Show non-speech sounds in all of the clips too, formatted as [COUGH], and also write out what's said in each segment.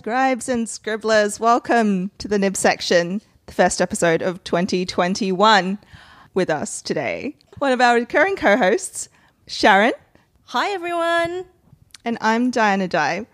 scribes and scribblers, welcome to the Nib section, the first episode of 2021. With us today, one of our recurring co hosts, Sharyn. Hi, everyone. And I'm Diana Dai.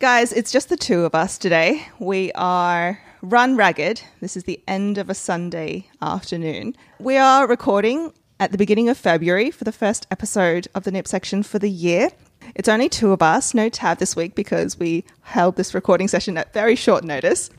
Guys, it's just the two of us today. We are run ragged. This is the end of a Sunday afternoon. We are recording at the beginning of February for the first episode of the Nib section for the year. It's only two of us, no Tab this week because we held this recording session at very short notice.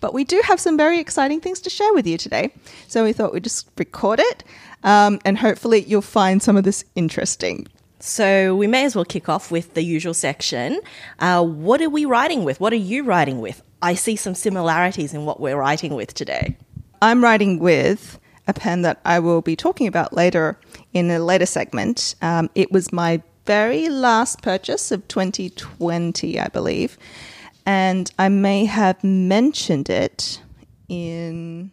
But we do have some very exciting things to share with you today. So we thought we'd just record it um, and hopefully you'll find some of this interesting. So we may as well kick off with the usual section. Uh, what are we writing with? What are you writing with? I see some similarities in what we're writing with today. I'm writing with a pen that I will be talking about later in a later segment. Um, it was my very last purchase of 2020, I believe. And I may have mentioned it in.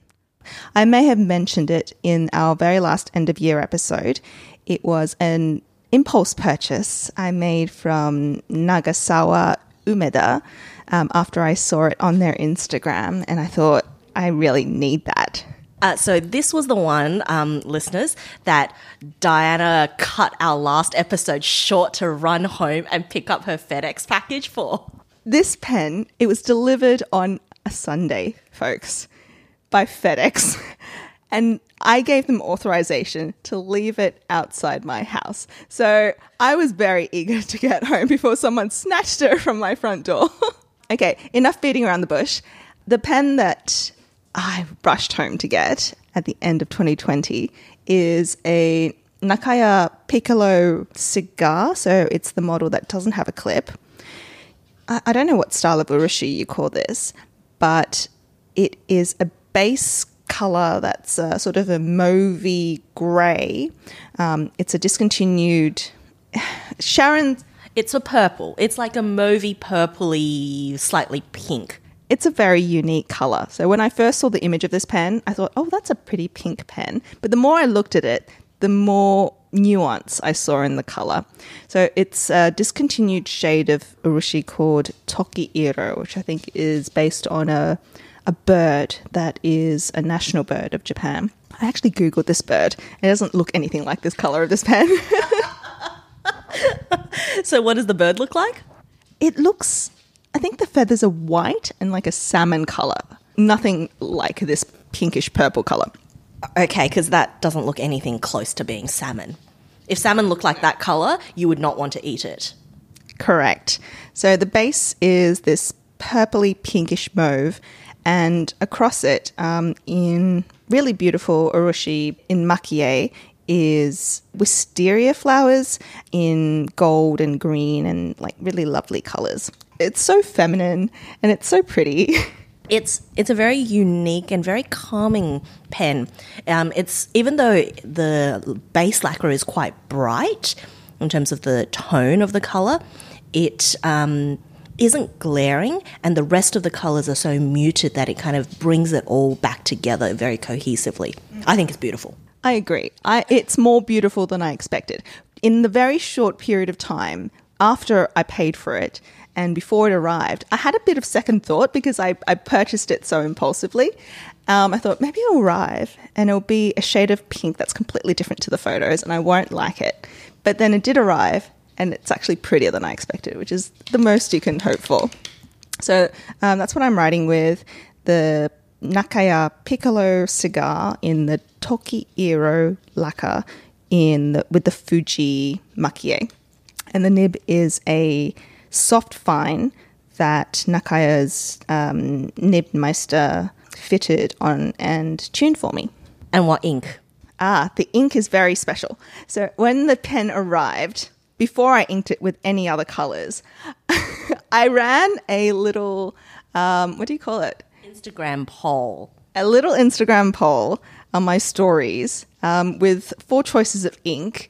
I may have mentioned it in our very last end of year episode. It was an impulse purchase I made from Nagasawa Umeda um, after I saw it on their Instagram, and I thought, I really need that. Uh, so this was the one, um, listeners, that Diana cut our last episode short to run home and pick up her FedEx package for. This pen, it was delivered on a Sunday, folks, by FedEx. [LAUGHS] And I gave them authorization to leave it outside my house. So I was very eager [LAUGHS] to get home before someone snatched it from my front door. [LAUGHS] okay, enough beating around the bush. The pen that I rushed home to get at the end of 2020 is a Nakaya Piccolo cigar. So it's the model that doesn't have a clip. I, I don't know what style of urushi you call this, but it is a base color that's a, sort of a mauvey grey. Um, it's a discontinued. [SIGHS] Sharyn. It's a purple. It's like a mauvey purpley, slightly pink it's a very unique color. So when I first saw the image of this pen, I thought, oh, that's a pretty pink pen. But the more I looked at it, the more nuance I saw in the color. So it's a discontinued shade of urushi called Toki Iro, which I think is based on a, a bird that is a national bird of Japan. I actually Googled this bird. It doesn't look anything like this color of this pen. [LAUGHS] so, what does the bird look like? It looks I think the feathers are white and like a salmon color. Nothing like this pinkish purple color. Okay, because that doesn't look anything close to being salmon. If salmon looked like that color, you would not want to eat it. Correct. So the base is this purpley pinkish mauve, and across it, um, in really beautiful urushi in makie, is wisteria flowers in gold and green and like really lovely colors. It's so feminine and it's so pretty. [LAUGHS] It's it's a very unique and very calming pen. Um, it's even though the base lacquer is quite bright in terms of the tone of the color, it um, isn't glaring, and the rest of the colors are so muted that it kind of brings it all back together very cohesively. I think it's beautiful. I agree. I, it's more beautiful than I expected. In the very short period of time after I paid for it, and before it arrived, I had a bit of second thought because I, I purchased it so impulsively. Um, I thought maybe it'll arrive and it'll be a shade of pink that's completely different to the photos and I won't like it. But then it did arrive and it's actually prettier than I expected, which is the most you can hope for. So um, that's what I'm writing with the Nakaya Piccolo cigar in the Toki Iro lacquer in the, with the Fuji makie. And the nib is a soft fine that Nakaya's um, Nibmeister fitted on and tuned for me. And what ink? Ah, the ink is very special. So when the pen arrived, before I inked it with any other colors, [LAUGHS] I ran a little, um, what do you call it? Instagram poll. A little Instagram poll on my stories um, with four choices of ink.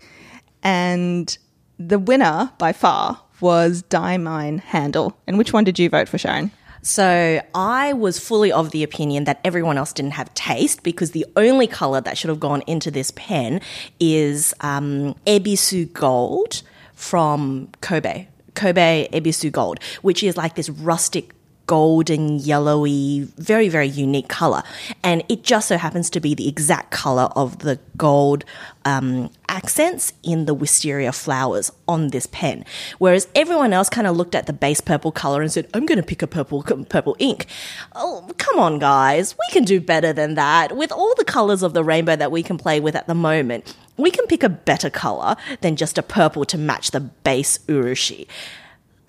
And the winner by far was Diamine Handel. And which one did you vote for, Sharyn? So I was fully of the opinion that everyone else didn't have taste because the only color that should have gone into this pen is um, Ebisu Gold from Kobe. Kobe Ebisu Gold, which is like this rustic golden, yellowy, very, very unique color. And it just so happens to be the exact color of the gold um, accents in the wisteria flowers on this pen. Whereas everyone else kind of looked at the base purple color and said, I'm going to pick a purple, purple ink. Oh, come on, guys. We can do better than that. With all the colors of the rainbow that we can play with at the moment, we can pick a better color than just a purple to match the base urushi.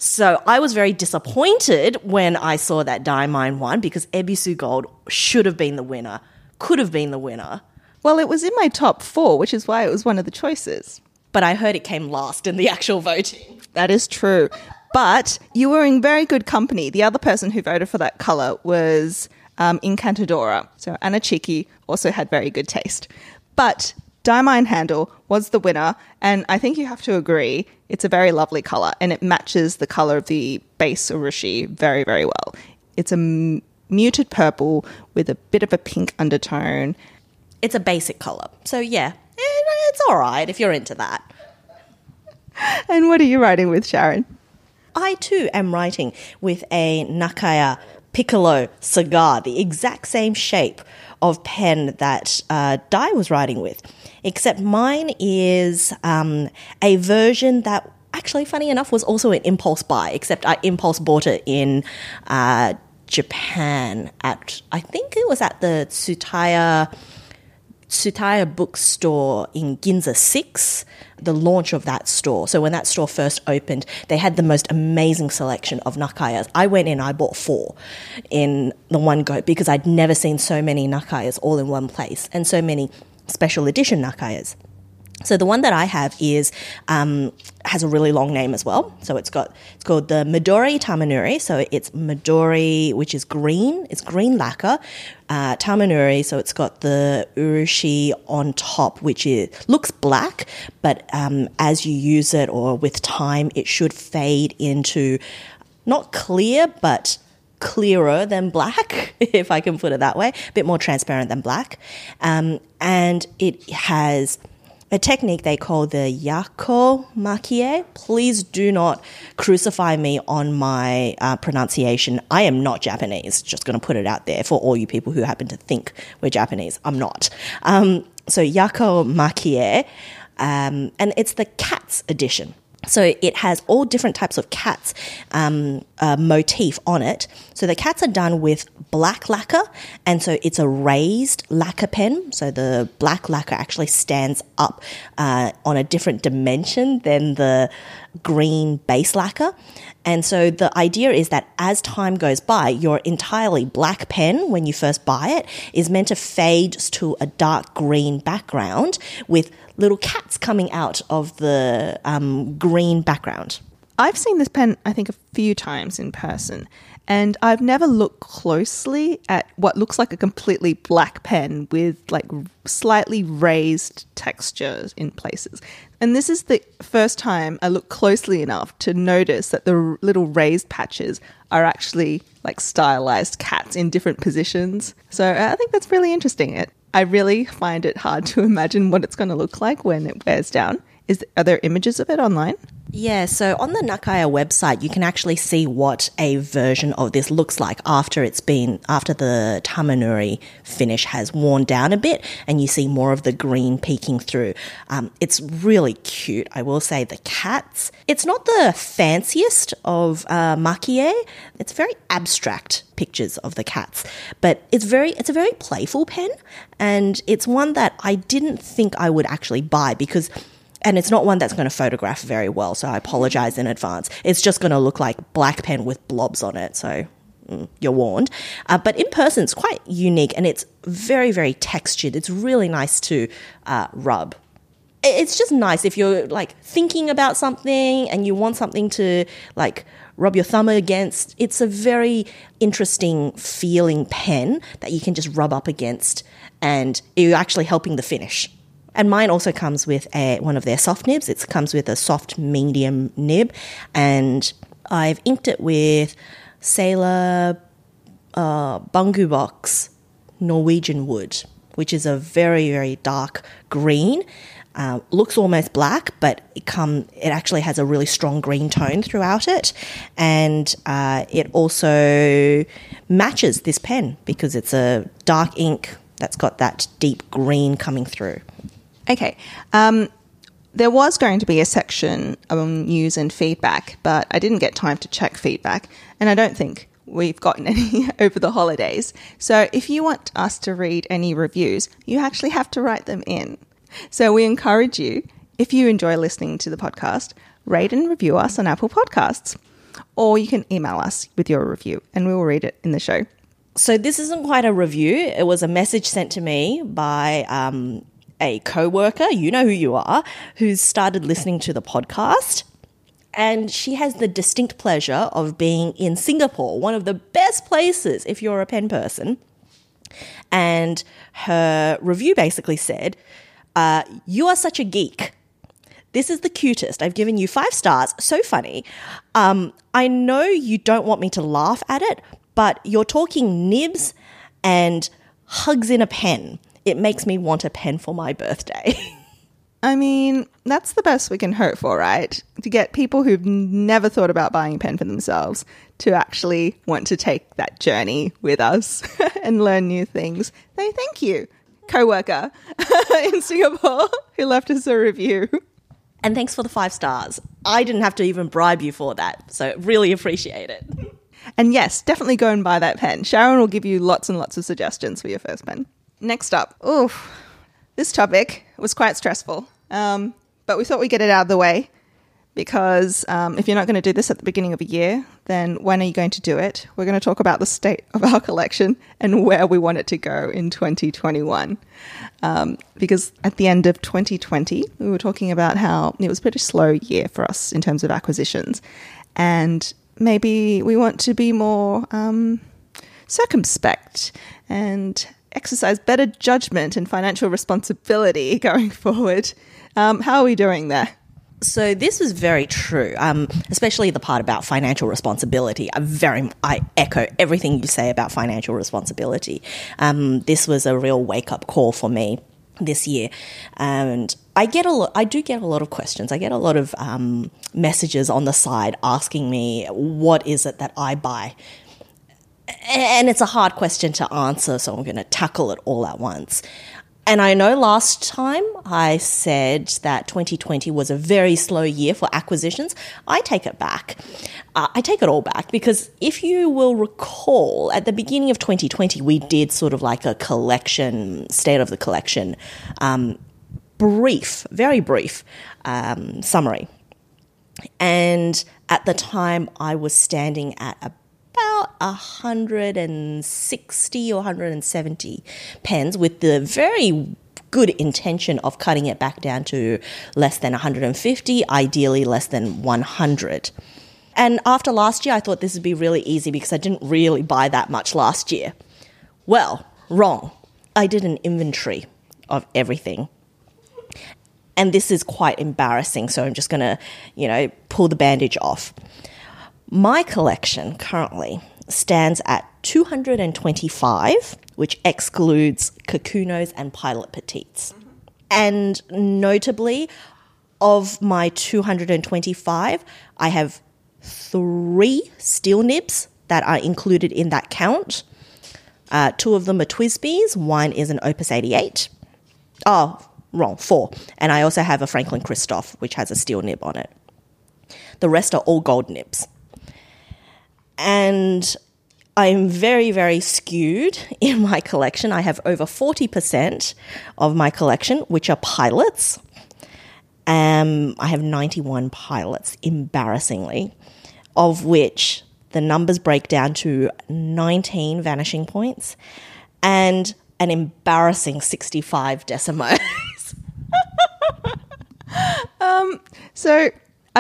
So I was very disappointed when I saw that Diamine one because Ebisu Gold should have been the winner, could have been the winner. Well, it was in my top four, which is why it was one of the choices. But I heard it came last in the actual voting. That is true. But you were in very good company. The other person who voted for that color was um, Incantadora. So Anna Chiki also had very good taste. But Diamine Handel was the winner, and I think you have to agree it's a very lovely color, and it matches the color of the base urushi very, very well. It's a m- muted purple with a bit of a pink undertone. It's a basic color, so yeah, eh, it's all right if you're into that. [LAUGHS] And what are you writing with, Sharyn? I too am writing with a Nakaya Piccolo cigar, the exact same shape of pen that uh, Dai was writing with except mine is um, a version that actually, funny enough, was also an impulse buy, except I impulse bought it in uh, Japan at, I think it was at the Tsutaya. Tsutaya bookstore in Ginza 6, the launch of that store. So when that store first opened, they had the most amazing selection of nakayas. I went in, I bought four in the one go because I'd never seen so many nakayas all in one place and so many special edition nakayas. So the one that I have is um, has a really long name as well. So it's got it's called the Midori Tamenuri. So it's Midori, which is green. It's green lacquer. Uh, Tamenuri. So it's got the urushi on top, which is looks black, but um, as you use it or with time, it should fade into not clear, but clearer than black, [LAUGHS] if I can put it that way, a bit more transparent than black. Um, and it has a technique they call the Yakou Makie. Please do not crucify me on my uh, pronunciation. I am not Japanese. Just going to put it out there for all you people who happen to think we're Japanese. I'm not. Um, so Yakou Makie, um, and it's the cats edition. So it has all different types of cats um, uh, motif on it. So the cats are done with black lacquer, and so it's a raised lacquer pen. So the black lacquer actually stands up uh, on a different dimension than the green base lacquer. And so the idea is that as time goes by, your entirely black pen, when you first buy it, is meant to fade to a dark green background with little cats coming out of the um, green background. I've seen this pen, I think, a few times in person, and I've never looked closely at what looks like a completely black pen with like slightly raised textures in places. And this is the first time I look closely enough to notice that the little raised patches are actually like stylized cats in different positions. So I think that's really interesting. It I really find it hard to imagine what it's going to look like when it wears down. Is are there images of it online? Yeah, so on the Nakaya website, you can actually see what a version of this looks like after it's been after the tamenuri finish has worn down a bit, and you see more of the green peeking through. Um, it's really cute, I will say. The cats. It's not the fanciest of uh, makie. It's very abstract pictures of the cats, but it's very it's a very playful pen, and it's one that I didn't think I would actually buy because and it's not one that's going to photograph very well, so I apologize in advance. It's just going to look like black pen with blobs on it, so mm, you're warned. Uh, but in person, it's quite unique and it's very, very textured. It's really nice to uh, rub. It's just nice if you're like thinking about something and you want something to like rub your thumb against. It's a very interesting feeling pen that you can just rub up against and you're actually helping the finish. And mine also comes with a, one of their soft nibs. It comes with a soft medium nib, and I've inked it with Sailor uh, Bungu Box Norwegian wood, which is a very very dark green. Uh, looks almost black, but it come it actually has a really strong green tone throughout it, and uh, it also matches this pen because it's a dark ink that's got that deep green coming through. Okay. Um, there was going to be a section on news and feedback, but I didn't get time to check feedback, and I don't think we've gotten [LAUGHS] any over the holidays. So if you want us to read any reviews, you actually have to write them in. So we encourage you, if you enjoy listening to the podcast, rate and review us on Apple Podcasts. Or you can email us with your review and we will read it in the show. So this isn't quite a review. It was a message sent to me by um, a co-worker, you know who you are, who's started listening to the podcast. And she has the distinct pleasure of being in Singapore, one of the best places if you're a pen person. And her review basically said, uh, You are such a geek. This is the cutest. I've given you five stars. So funny. Um, I know you don't want me to laugh at it, but you're talking nibs and hugs in a pen. It makes me want a pen for my birthday. [LAUGHS] I mean, that's the best we can hope for, right? To get people who've never thought about buying a pen for themselves to actually want to take that journey with us [LAUGHS] and learn new things. So thank you, co-worker [LAUGHS] in Singapore who left us a review. and thanks for the five stars. I didn't have to even bribe you for that, so really appreciate it. And yes, definitely go and buy that pen. Sharyn will give you lots and lots of suggestions for your first pen. Next up, oof, this topic was quite stressful, um, but we thought we'd get it out of the way because um, if you're not going to do this at the beginning of a year, then when are you going to do it? We're going to talk about the state of our collection and where we want it to go in 2021. Um, because at the end of 2020, we were talking about how it was a pretty slow year for us in terms of acquisitions. And maybe we want to be more um, circumspect and exercise better judgment and financial responsibility [LAUGHS] going forward. Um, how are we doing there? So this is very true, um, especially the part about financial responsibility. I very, I echo everything you say about financial responsibility. Um, this was a real wake up call for me this year, and I get a lot. I do get a lot of questions. I get a lot of um, messages on the side asking me, "What is it that I buy?" And it's a hard question to answer, so I'm going to tackle it all at once. And I know last time I said that 2020 was a very slow year for acquisitions. I take it back. Uh, I take it all back because if you will recall, at the beginning of 2020, we did sort of like a collection, state of the collection, um, brief, very brief um, summary. And at the time, I was standing at about 160 or 170 pens with the very good intention of cutting it back down to less than 150, ideally less than 100. And after last year, I thought this would be really easy because I didn't really buy that much last year. Well, wrong. I did an inventory of everything. And this is quite embarrassing, so I'm just going to, you know, pull the bandage off. My collection currently stands at 225, which excludes Kakunos and Pilot Petites. And notably, of my 225, I have three steel nibs that are included in that count. Uh, two of them are TWSBIs, one is an Opus 88. Oh, wrong, four. And I also have a Franklin Christoph, which has a steel nib on it. The rest are all gold nibs and I'm very, very skewed [LAUGHS] in my collection. I have over 40% of my collection, which are pilots. Um, I have 91 pilots, embarrassingly, of which the numbers break down to 19 vanishing points and an embarrassing 65 decimos. [LAUGHS] um, so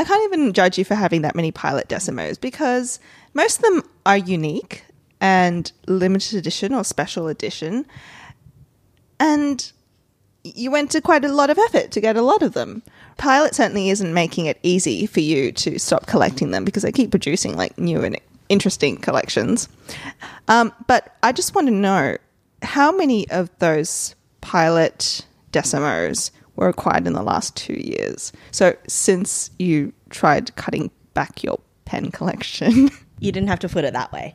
I can't even judge you for having that many pilot decimos because most of them are unique and limited edition or special edition. And you went to quite a lot of effort to get a lot of them. Pilot certainly isn't making it easy for you to stop collecting them because they keep producing like new and interesting collections. Um, but I just want to know how many of those pilot decimos were acquired in the last two years. So since you tried cutting back your pen collection, [LAUGHS] You didn't have to put it that way.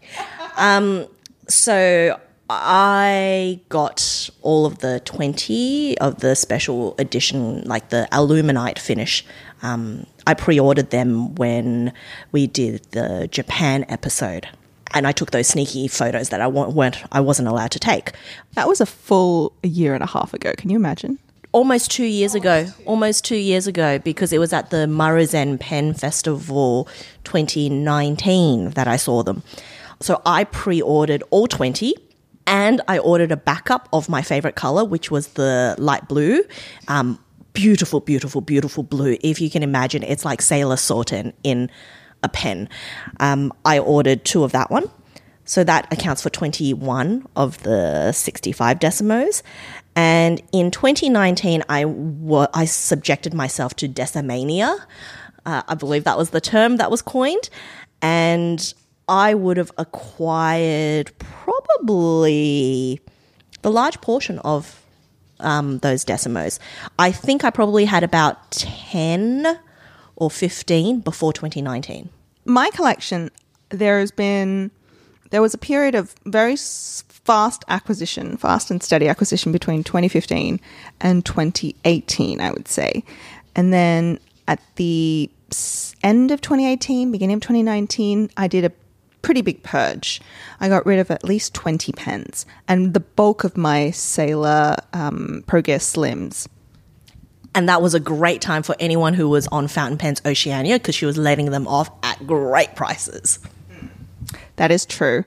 Um, so I got all of the 20 of the special edition, like the alumite finish. Um, I pre ordered them when we did the Japan episode. And I took those sneaky photos that I weren't, I wasn't allowed to take. that was a full year and a half ago. Can you imagine? Almost two years ago. Almost two years ago, because it was at the Maruzen Pen Festival 2019 that I saw them. So I pre ordered all 20 and I ordered a backup of my favorite color, which was the light blue. Um, beautiful, beautiful, beautiful blue. If you can imagine, it's like Sailor Souten in a pen. Um, I ordered two of that one. So that accounts for 21 of the 65 decimos. And in 2019, I I subjected myself to decimania. Uh, I believe that was the term that was coined. And I would have acquired probably the large portion of um, those decimos. I think I probably had about 10 or 15 before 2019. my collection, there has been, there was a period of very fast acquisition, fast and steady acquisition between 2015 and 2018, I would say. And then at the end of 2018, beginning of 2019, I did a pretty big purge. I got rid of at least 20 pens and the bulk of my Sailor um, Pro Gear Slims. And that was a great time for anyone who was on Fountain Pens Oceania because she was letting them off at great prices. That is true.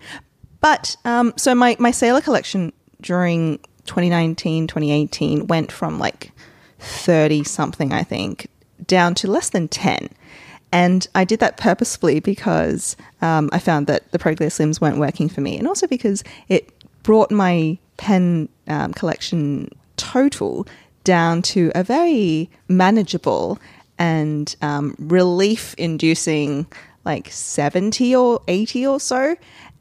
But um, so my, my Sailor collection during 2019, 2018 went from like 30 something, I think, down to less than 10. And I did that purposefully because um, I found that the Pro Gear Slims weren't working for me. And also because it brought my pen um, collection total down to a very manageable and um, relief inducing like 70 or 80 or so.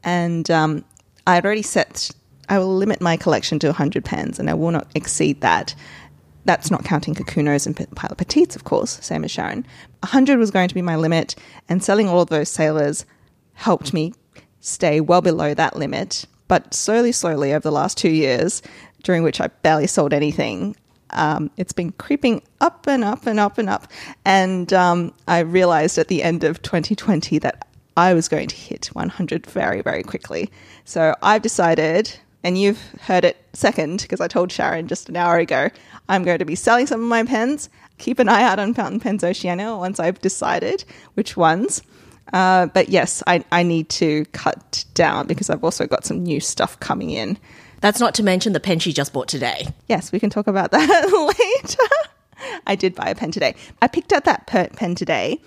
And um, I'd already set, I will limit my collection to 100 pens and I will not exceed that. That's not counting Kakunos and Pilot Petites, of course, same as Sharyn. 100 was going to be my limit, and selling all of those sailors helped me stay well below that limit. But slowly, slowly, over the last two years, during which I barely sold anything, um, it's been creeping up and up and up and up. And um, I realized at the end of 2020 that I was going to hit 100 very, very quickly. So I've decided, and you've heard it second because I told Sharyn just an hour ago, I'm going to be selling some of my pens. Keep an eye out on Fountain Pens Oceania once I've decided which ones. Uh, but yes, I, I need to cut down because I've also got some new stuff coming in. That's not to mention the pen she just bought today. Yes, we can talk about [LAUGHS] that [LAUGHS] later. I did buy a pen today. I picked up that pen today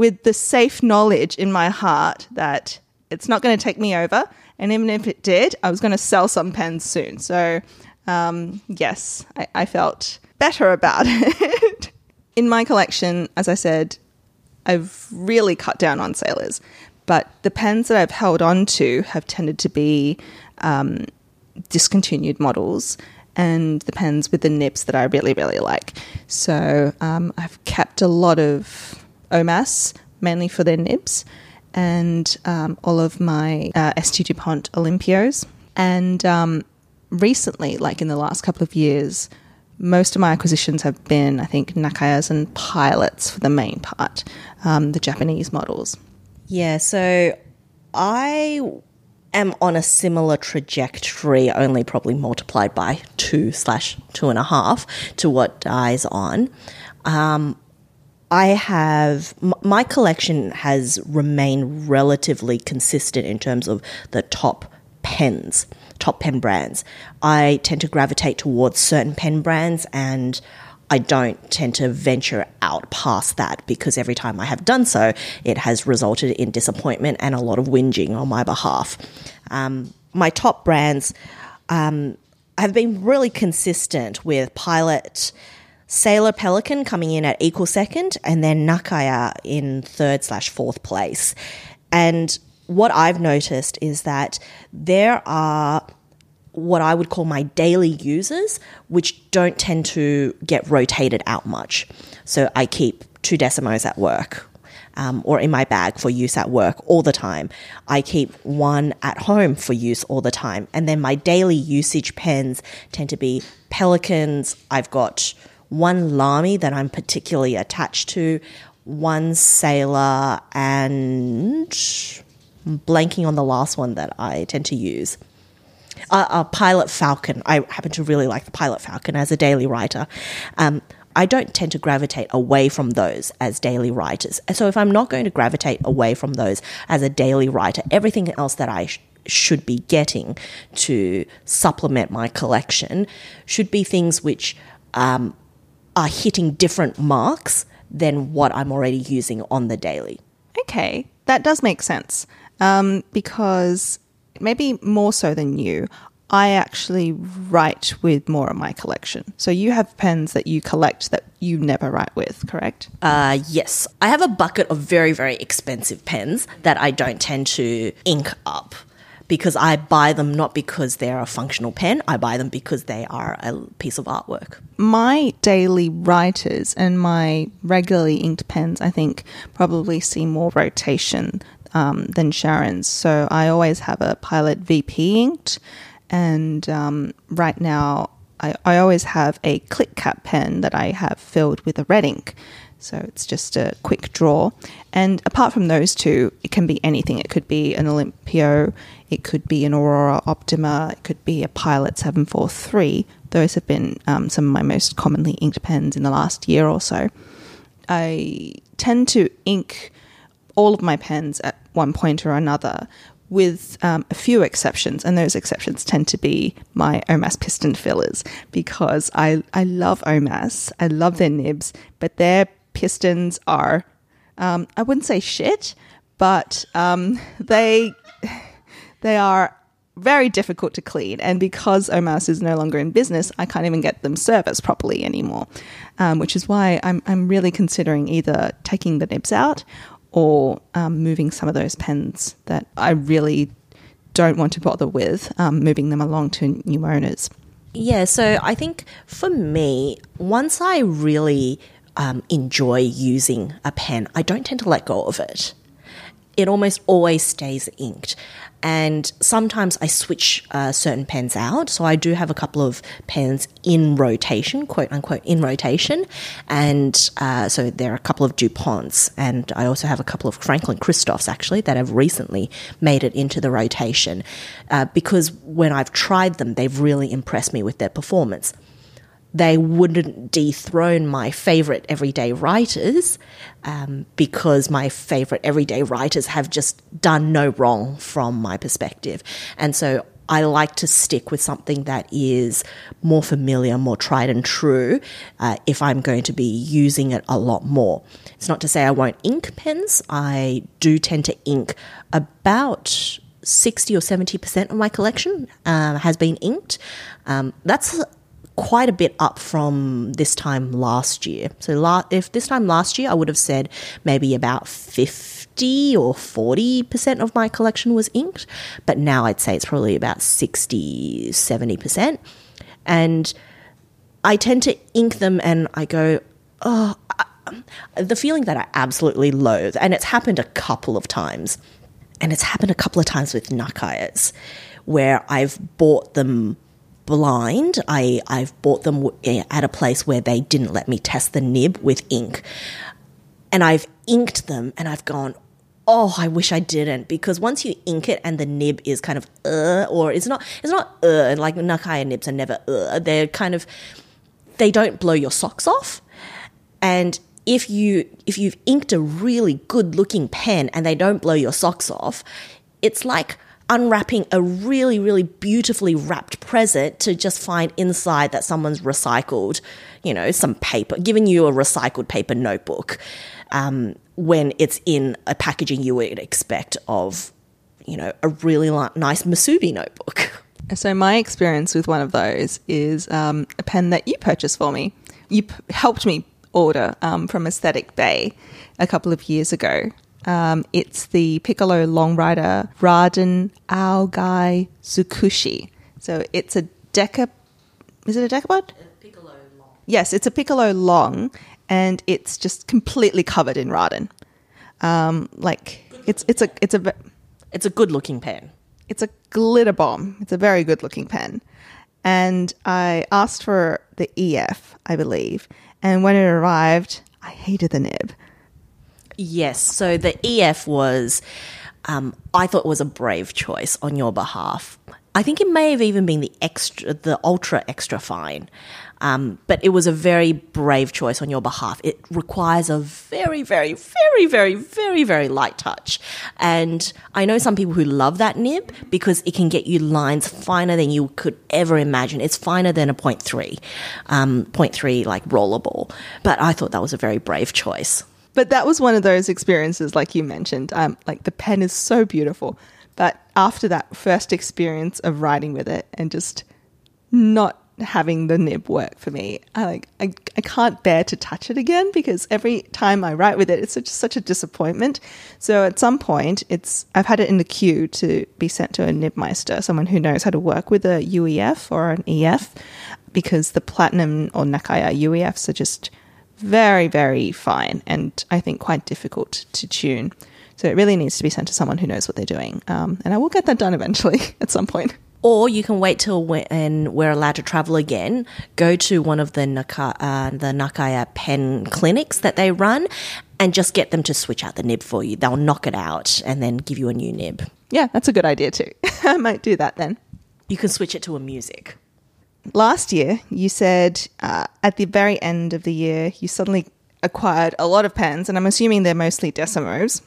with the safe knowledge in my heart that it's not going to take me over. And even if it did, I was going to sell some pens soon. So, um, yes, I, I felt better about [LAUGHS] it. in my collection, as I said, I've really cut down on sailors, but the pens that I've held on to have tended to be um, discontinued models and the pens with the nips that I really, really like. So um, I've kept a lot of OMAS, mainly for their nibs, and um, all of my uh, ST DuPont Olympios. And um, recently, like in the last couple of years, most of my acquisitions have been, I think, Nakayas and Pilots for the main part, um, the Japanese models. Yeah, so I am on a similar trajectory, only probably multiplied by two slash two and a half to what Di's on. Um, I have my collection has remained relatively consistent in terms of the top pens, top pen brands. I tend to gravitate towards certain pen brands and I don't tend to venture out past that because every time I have done so, it has resulted in disappointment and a lot of whinging on my behalf. Um, my top brands um, have been really consistent with Pilot, Sailor Pelikan coming in at equal second, and then Nakaya in third slash fourth place. And what I've noticed is that there are what I would call my daily users, which don't tend to get rotated out much. So I keep two Decimos at work. Um, or in my bag for use at work all the time. I keep one at home for use all the time. And then my daily usage pens tend to be Pelikans. I've got one Lamy that I'm particularly attached to, one Sailor, and I'm blanking on the last one that I tend to use. A Pilot Falcon. I happen to really like the Pilot Falcon as a daily writer. Um, I don't tend to gravitate away from those as daily writers. So if I'm not going to gravitate away from those as a daily writer, everything else that I sh- should be getting to supplement my collection should be things which um, are hitting different marks than what I'm already using on the daily. Okay, that does make sense. Um, because maybe more so than you, I actually write with more of my collection. So you have pens that you collect that you never write with, correct? Uh, yes. I have a bucket of very, very expensive pens that I don't tend to ink up because I buy them not because they're a functional pen, I buy them because they are a piece of artwork. My daily writers and my regularly inked pens, I think, probably see more rotation um, than Sharon's. So I always have a Pilot VP inked, and um, right now I, I always have a click cap pen that I have filled with a red ink. So it's just a quick draw. And apart from those two, it can be anything. It could be an Olympio, it could be an Aurora Optima, it could be a Pilot 743. Those have been um, some of my most commonly inked pens in the last year or so. I tend to ink all of my pens at one point or another, with um, a few exceptions, and those exceptions tend to be my OMAS piston fillers because I, I love OMAS. I love their nibs, but their pistons are, um, I wouldn't say shit, but um, [LAUGHS] they they are very difficult to clean. And because OMAS is no longer in business, I can't even get them serviced properly anymore, um, which is why I'm, I'm really considering either taking the nibs out or um, moving some of those pens that I really don't want to bother with, um, moving them along to new owners. Yeah, so I think for me, once I really um, enjoy using a pen, I don't tend to let go of it. It almost always stays inked. And sometimes I switch uh, certain pens out. So I do have a couple of pens in rotation, quote unquote, in rotation. And uh, so there are a couple of DuPonts. And I also have a couple of Franklin Christophs actually that have recently made it into the rotation. Uh, because when I've tried them, they've really impressed me with their performance they wouldn't dethrone my favorite everyday writers um, because my favorite everyday writers have just done no wrong from my perspective. And so I like to stick with something that is more familiar, more tried and true, uh, if I'm going to be using it a lot more. It's not to say I won't ink pens. I do tend to ink about 60 or 70% of my collection uh, has been inked. Um, that's quite a bit up from this time last year. So la- if this time last year I would have said maybe about 50 or 40% of my collection was inked, but now I'd say it's probably about 60, 70%. And I tend to ink them and I go, oh, I, the feeling that I absolutely loathe, and it's happened a couple of times, and it's happened a couple of times with Nakayas, where I've bought them blind. I, I've bought them eh, at a place where they didn't let me test the nib with ink. And I've inked them and I've gone, oh, I wish I didn't because once you ink it and the nib is kind of uh, or it's not, it's not uh, and like Nakaya nibs are never uh, they're kind of, they don't blow your socks off. And if you if you've inked a really good looking pen and they don't blow your socks off, it's like unwrapping a really, really beautifully wrapped present to just find inside that someone's recycled, you know, some paper, giving you a recycled paper notebook um, when it's in a packaging you would expect of, you know, a really nice Musubi notebook. So, my experience with one of those is um, a pen that you purchased for me. You p- helped me order um, from Aesthetic Bay a couple of years ago. Um, it's the Piccolo Long Rider Raden Aogai Zukushi. So it's a deca. Is it a decapod? Piccolo long. Yes, it's a piccolo long, and it's just completely covered in Raden. Um, like it's it's a it's a It's a good looking pen. it's a glitter bomb. It's a very good looking pen. And I asked for the EF, I believe, and when it arrived, I hated the nib. Yes. So the EF was, um, I thought was a brave choice on your behalf. I think it may have even been the extra, the ultra extra fine, um, but it was a very brave choice on your behalf. It requires a very, very, very, very, very, very light touch, and I know some people who love that nib because it can get you lines finer than you could ever imagine. It's finer than a point three, um, point three like rollerball. But I thought that was a very brave choice. But that was one of those experiences, like you mentioned. Um, like the pen is so beautiful, but after that first experience of writing with it and just not having the nib work for me, I like I, I can't bear to touch it again because every time I write with it, it's such, such a disappointment. So at some point, it's I've had it in the queue to be sent to a nibmeister, someone who knows how to work with a UEF or an EF, because the platinum or Nakaya UEFs are just very, very fine and I think quite difficult to tune. So it really needs to be sent to someone who knows what they're doing. Um, and I will get that done eventually [LAUGHS] at some point. Or you can wait till when we're allowed to travel again. Go to one of the Naka, uh, the Nakaya pen clinics that they run, and just get them to switch out the nib for you. They'll knock it out and then give you a new nib. Yeah, that's a good idea too. [LAUGHS] I might do that then. You can switch it to a music. Last year, you said uh, at the very end of the year, you suddenly acquired a lot of pens, and I'm assuming they're mostly Decimos.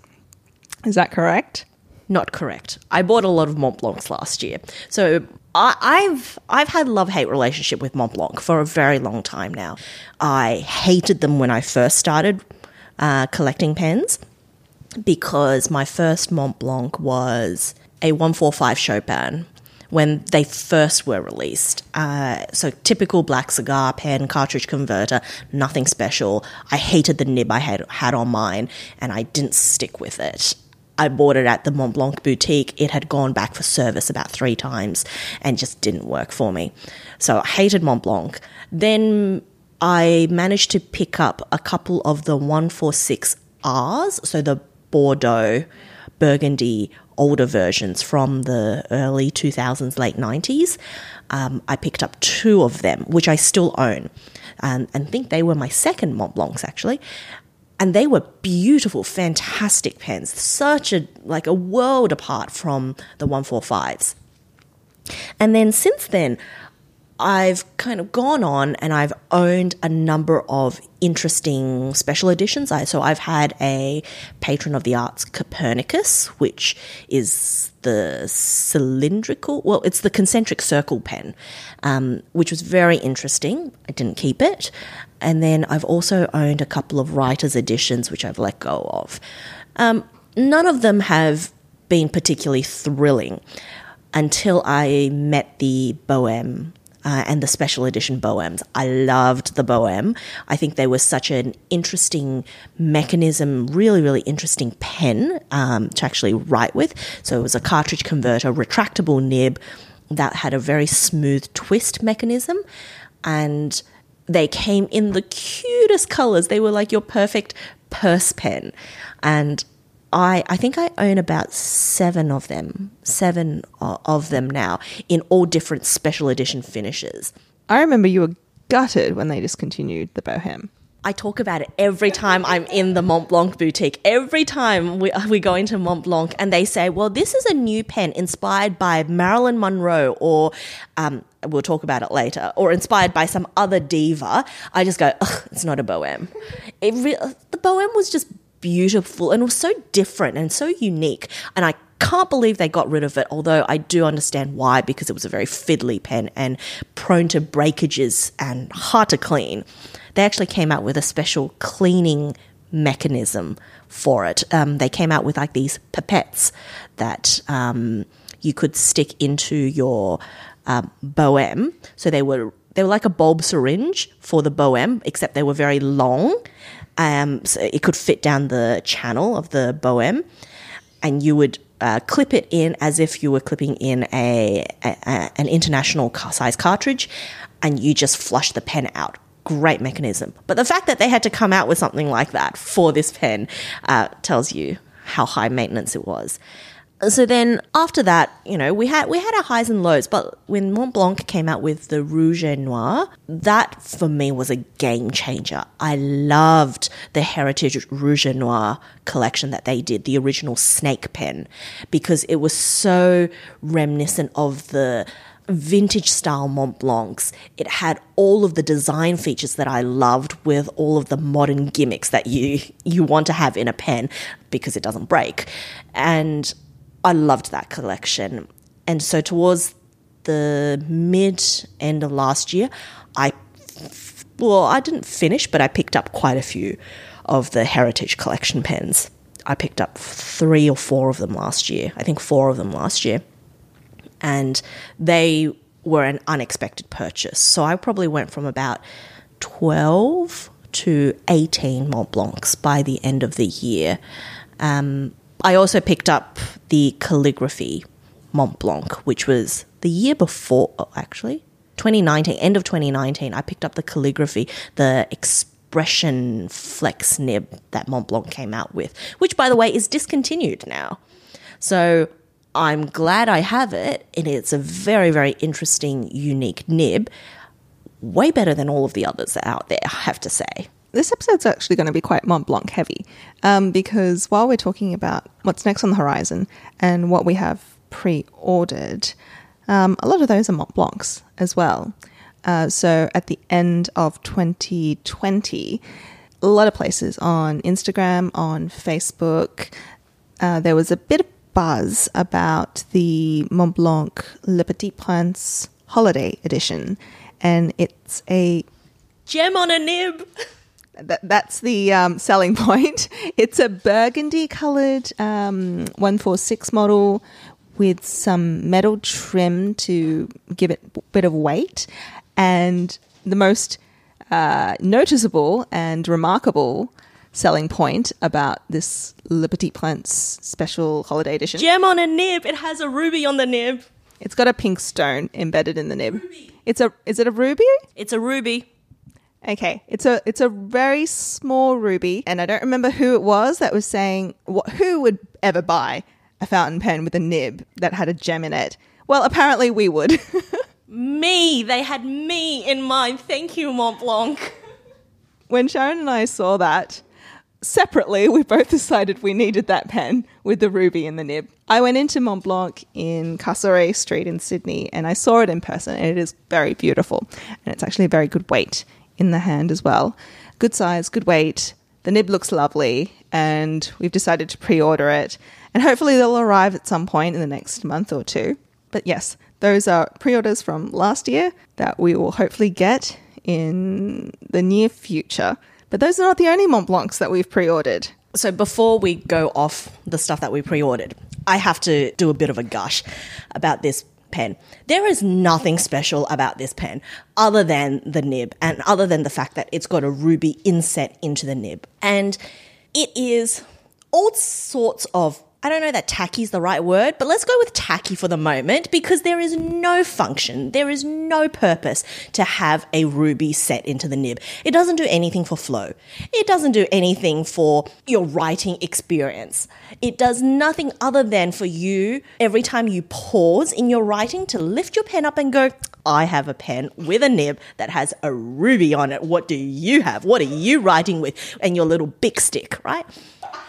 Is that correct? Not correct. I bought a lot of Montblancs last year, so I, I've I've had love hate relationship with Montblanc for a very long time now. I hated them when I first started uh, collecting pens because my first Montblanc was a 145 Chopin when they first were released. Uh, so typical black cigar pen, cartridge converter, nothing special. I hated the nib I had, had on mine and I didn't stick with it. I bought it at the Mont Blanc boutique. It had gone back for service about three times and just didn't work for me. So I hated Mont Blanc. Then I managed to pick up a couple of the 146Rs, so the Bordeaux, Burgundy, older versions from the early 2000s, late 90s. Um, I picked up two of them, which I still own, um, and think they were my second Mont Blancs actually. And they were beautiful, fantastic pens, such a like a world apart from the 145s. And then since then, I've kind of gone on and I've owned a number of interesting special editions. I, so I've had a Patron of the Arts Copernicus, which is the cylindrical, well, it's the concentric circle pen, um, which was very interesting. I didn't keep it. And then I've also owned a couple of writers' editions, which I've let go of. Um, none of them have been particularly thrilling until I met the Bohème uh, and the special edition Bohèmes. I loved the Bohème. I think they were such an interesting mechanism, really, really interesting pen um, to actually write with. So it was a cartridge converter, retractable nib that had a very smooth twist mechanism. And they came in the cutest colors. They were like your perfect purse pen. And I, I think I own about seven of them, seven of them now in all different special edition finishes. I remember you were gutted when they discontinued the Bohème. I talk about it every time I'm in the Mont Blanc boutique. Every time we, [LAUGHS] we go into Mont Blanc and they say, well, this is a new pen inspired by Marilyn Monroe or, um, we'll talk about it later, or inspired by some other diva. I just go, ugh, it's not a Bohème. It re- the Bohème was just beautiful and was so different and so unique. And I can't believe they got rid of it, although I do understand why, because it was a very fiddly pen and prone to breakages and hard to clean. They actually came out with a special cleaning mechanism for it. Um, they came out with like these pipettes that um, you could stick into your um. So they were they were like a bulb syringe for the Bohème, except they were very long um, so it could fit down the channel of the Bohème, and you would uh, clip it in as if you were clipping in a, a, a an international size cartridge, and you just flush the pen out. Great mechanism. But the fact that they had to come out with something like that for this pen uh, tells you how high maintenance it was. So then after that, you know, we had we had our highs and lows, but when Montblanc came out with the Rouge et Noir, that for me was a game changer. I loved the Heritage Rouge et Noir collection that they did, the original snake pen, because it was so reminiscent of the vintage style Montblancs. It had all of the design features that I loved with all of the modern gimmicks that you you want to have in a pen because it doesn't break. And I loved that collection. And so towards the mid end of last year, I well, I didn't finish, but I picked up quite a few of the Heritage Collection pens. I picked up three or four of them last year. I think four of them last year. And they were an unexpected purchase. So I probably went from about 12 to 18 Montblancs by the end of the year. Um, I also picked up the calligraphy Montblanc, which was the year before, oh, actually, 2019, end of 2019. I picked up the calligraphy, the expression flex nib that Montblanc came out with, which, by the way, is discontinued now. So I'm glad I have it, and it's a very, very interesting, unique nib. Way better than all of the others out there, I have to say this episode's actually going to be quite Montblanc heavy um, because while we're talking about what's next on the horizon and what we have pre ordered, um, a lot of those are Montblancs as well. Uh, so at the end of 2020, a lot of places on Instagram, on Facebook, uh, there was a bit of buzz about the Montblanc Le Petit Prince Holiday Edition. And it's a gem on a nib. [LAUGHS] That, that's the um, selling [LAUGHS] point. It's a burgundy coloured um, 146 model with some metal trim to give it a bit of weight. And the most uh, noticeable and remarkable selling point about this Le Petit Prince special holiday edition. Gem on a nib. It has a ruby on the nib. It's got a pink stone embedded in the nib. Ruby. It's a is it a ruby? It's a ruby. Okay, it's a it's a very small ruby, and I don't remember who it was that was saying what who would ever buy a fountain pen with a nib that had a gem in it. Well, apparently we would. [LAUGHS] me, they had me in mind. Thank you, Montblanc. when Sharyn and I saw that separately, we both decided we needed that pen with the ruby in the nib. I went into Montblanc in Castlereagh Street in Sydney, and I saw it in person, and it is very beautiful, and it's actually a very good weight in the hand as well. Good size, good weight. The nib looks lovely, and we've decided to pre order it. And hopefully, they'll arrive at some point in the next month or two. But yes, those are pre orders from last year that we will hopefully get in the near future. But those are not the only Montblancs that we've pre ordered. So, before we go off the stuff that we pre ordered, I have to do a bit of a gush about this pen. There is nothing special about this pen other than the nib and other than the fact that it's got a ruby inset into the nib. And it is all sorts of I don't know that tacky is the right word, but let's go with tacky for the moment because there is no function, there is no purpose to have a ruby set into the nib. It doesn't do anything for flow. It doesn't do anything for your writing experience. It does nothing other than for you, every time you pause in your writing, to lift your pen up and go, I have a pen with a nib that has a ruby on it. What do you have? What are you writing with? And your little big stick, right?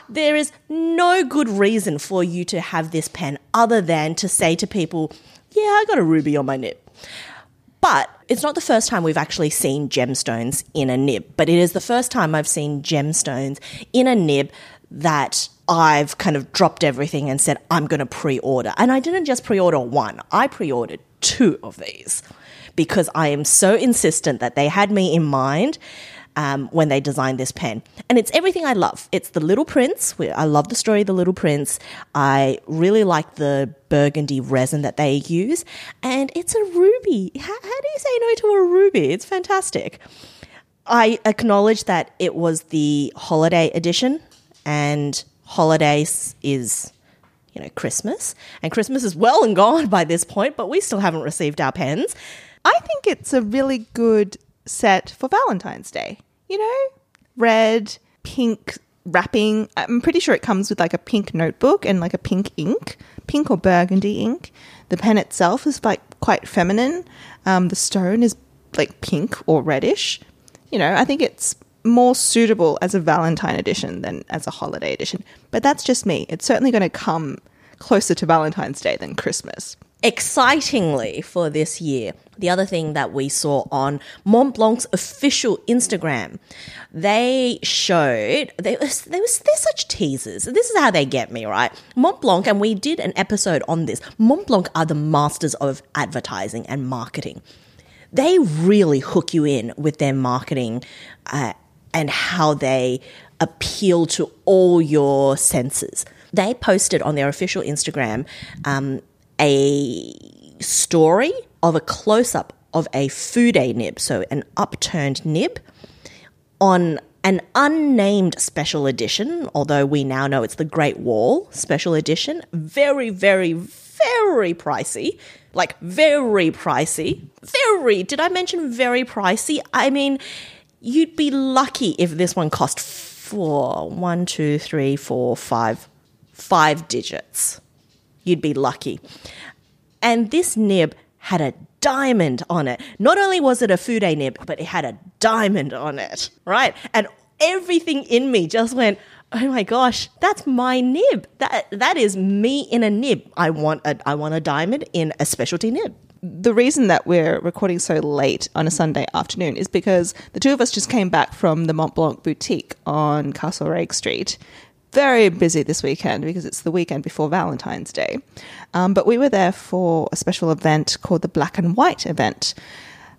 There is no good reason for you to have this pen other than to say to people, yeah, I got a ruby on my nib. But it's not the first time we've actually seen gemstones in a nib, but it is the first time I've seen gemstones in a nib that I've kind of dropped everything and said, I'm going to pre order. And I didn't just pre order one, I pre ordered two of these because I am so insistent that they had me in mind um, when they designed this pen. And it's everything I love. It's The Little Prince. I love the story of The Little Prince. I really like the burgundy resin that they use. And it's a ruby. How, how do you say no to a ruby? It's fantastic. I acknowledge that it was the holiday edition, and holidays is you know, Christmas. And Christmas is well and gone by this point, but we still haven't received our pens. I think it's a really good set for Valentine's Day. You know, red, pink wrapping. I'm pretty sure it comes with like a pink notebook and like a pink ink, pink or burgundy ink. The pen itself is like quite feminine. Um, the stone is like pink or reddish. You know, I think it's more suitable as a Valentine edition than as a holiday edition. But that's just me. It's certainly going to come closer to Valentine's Day than Christmas. Excitingly for this year, the other thing that we saw on Montblanc's official Instagram, they showed there was there was they're such teasers. This is how they get me, right? Montblanc, and we did an episode on this. Montblanc are the masters of advertising and marketing. They really hook you in with their marketing uh, and how they appeal to all your senses. They posted on their official Instagram um, a story of a close up of a Fude nib, so an upturned nib, on an unnamed special edition, although we now know it's the Great Wall special edition. Very, very, very pricey. Like, very pricey. Very. Did I mention very pricey? I mean, you'd be lucky if this one cost four, one, two, three, four, five, five digits. You'd be lucky. And this nib had a diamond on it. Not only was it a Fude nib, but it had a diamond on it, right? And everything in me just went, "Oh my gosh, that's my nib. That that is me in a nib. I want a I want a diamond in a specialty nib." The reason that we're recording so late on a Sunday afternoon is because the two of us just came back from the Montblanc boutique on Castlereagh Street. Very busy this weekend because it's the weekend before Valentine's Day. Um, but we were there for a special event called the Black and White event.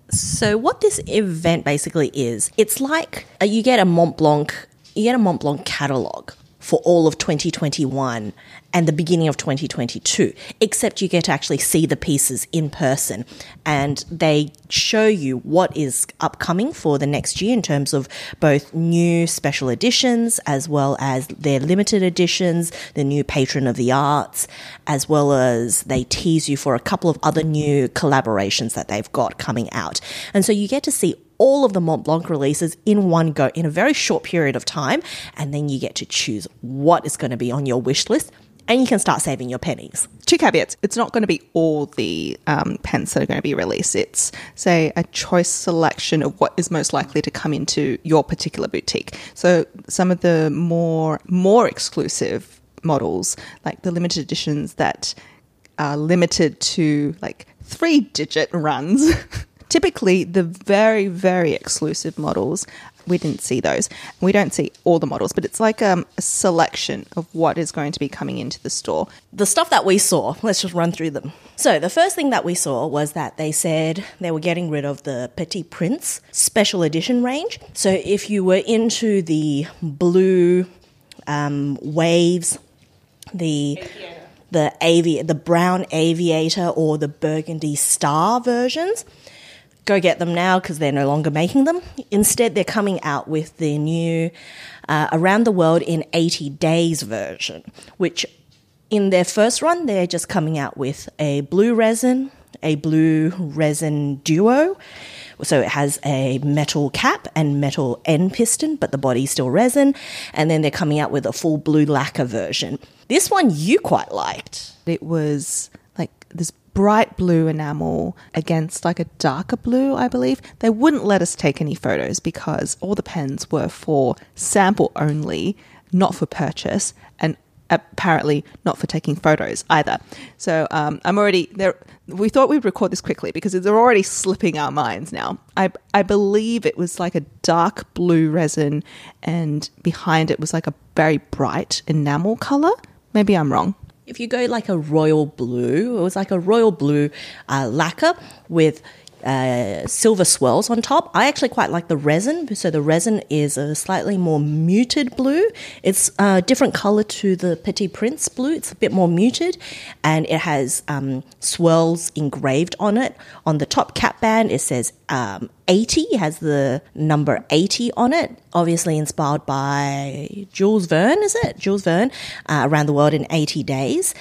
So what this event basically is, it's like uh, you get a Montblanc, you get a Montblanc catalog for all of 2021 and the beginning of 2022, except you get to actually see the pieces in person and they show you what is upcoming for the next year in terms of both new special editions as well as their limited editions, the new patron of the arts, as well as they tease you for a couple of other new collaborations that they've got coming out. And so you get to see all of the Montblanc releases in one go in a very short period of time. And then you get to choose what is going to be on your wish list and you can start saving your pennies. Two caveats. It's not going to be all the um, pens that are going to be released. It's, say, a choice selection of what is most likely to come into your particular boutique. So some of the more more exclusive models, like the limited editions that are limited to like three digit runs. [LAUGHS] Typically, the very, very exclusive models, we didn't see those. We don't see all the models, but it's like um, a selection of what is going to be coming into the store. The stuff that we saw, let's just run through them. So, the first thing that we saw was that they said they were getting rid of the Petit Prince special edition range. So, if you were into the blue um, waves, the the avi- the brown aviator or the burgundy star versions, go get them now because they're no longer making them. Instead, they're coming out with the new uh, Around the World in 80 Days version, which in their first run, they're just coming out with a blue resin, a blue resin duo. So it has a metal cap and metal end piston, but the body's still resin. And then they're coming out with a full blue lacquer version. This one you quite liked. It was like this bright blue enamel against like a darker blue, I believe. They wouldn't let us take any photos because all the pens were for sample only, not for purchase, and apparently not for taking photos either. So um, I'm already there. We thought we'd record this quickly because they're already slipping our minds now. I I believe it was like a dark blue resin, and behind it was like a very bright enamel color. Maybe I'm wrong if you go like a royal blue, it was like a royal blue uh, lacquer with uh, silver swirls on top. I actually quite like the resin. So the resin is a slightly more muted blue. It's a different color to the Petit Prince blue. It's a bit more muted, and it has um, swirls engraved on it. On the top cap band, it says um, 80 it has the number 80 on it obviously inspired by jules verne is it jules verne uh, around the world in 80 days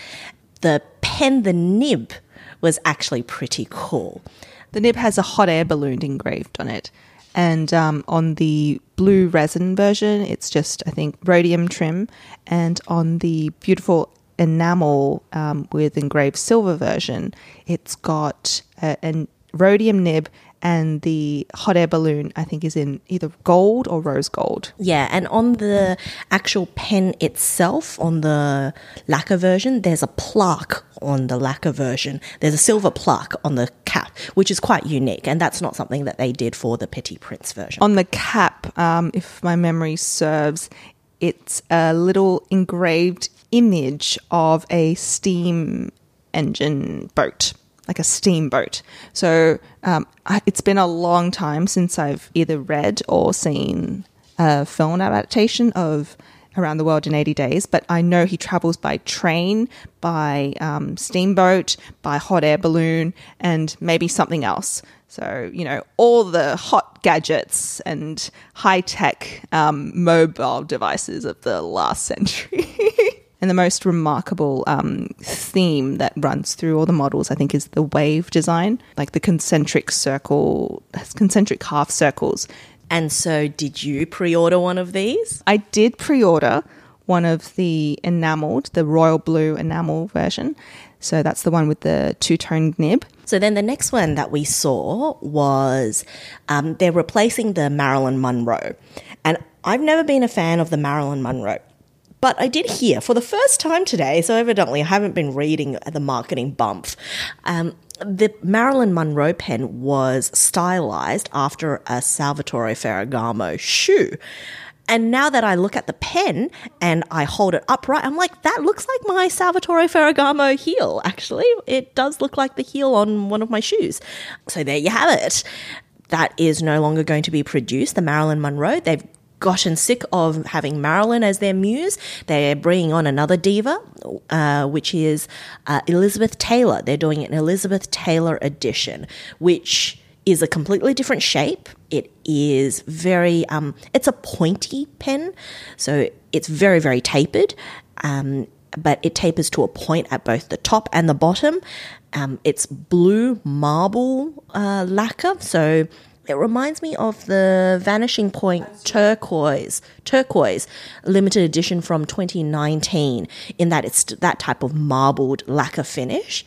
the pen the nib was actually pretty cool The nib has a hot air balloon engraved on it. And um, on the blue resin version, it's just, I think, rhodium trim. And on the beautiful enamel um, with engraved silver version, it's got a, a rhodium nib and the hot air balloon, I think, is in either gold or rose gold. Yeah, and on the actual pen itself, on the lacquer version, there's a plaque on the lacquer version. There's a silver plaque on the cap, which is quite unique, and that's not something that they did for the Petit Prince version. On the cap, um, if my memory serves, it's a little engraved image of a steam engine boat, like a steamboat. So um, I, it's been a long time since I've either read or seen a film adaptation of Around the World in 80 Days, but I know he travels by train, by um, steamboat, by hot air balloon, and maybe something else. So, you know, all the hot gadgets and high tech um, mobile devices of the last century. [LAUGHS] and the most remarkable um, theme that runs through all the models, I think, is the wave design, like the concentric circle, concentric half circles. And so, did you pre order one of these? I did pre order one of the enameled, the royal blue enamel version. So that's the one with the two toned nib. So then the next one that we saw was um, they're replacing the Marilyn Monroe. And I've never been a fan of the Marilyn Monroe. But I did hear for the first time today, so evidently I haven't been reading the marketing bump. Um, the Marilyn Monroe pen was stylized after a Salvatore Ferragamo shoe. And now that I look at the pen and I hold it upright, I'm like, that looks like my Salvatore Ferragamo heel, actually. It does look like the heel on one of my shoes. So there you have it. That is no longer going to be produced, the Marilyn Monroe. They've gotten sick of having Marilyn as their muse. They're bringing on another diva, uh, which is uh, Elizabeth Taylor. They're doing an Elizabeth Taylor edition, which is a completely different shape. It is very, um, it's a pointy pen, so it's very, very tapered. Um, but it tapers to a point at both the top and the bottom. Um, it's blue marble uh, lacquer, so it reminds me of the Vanishing Point turquoise, turquoise limited edition from 2019. In that it's that type of marbled lacquer finish.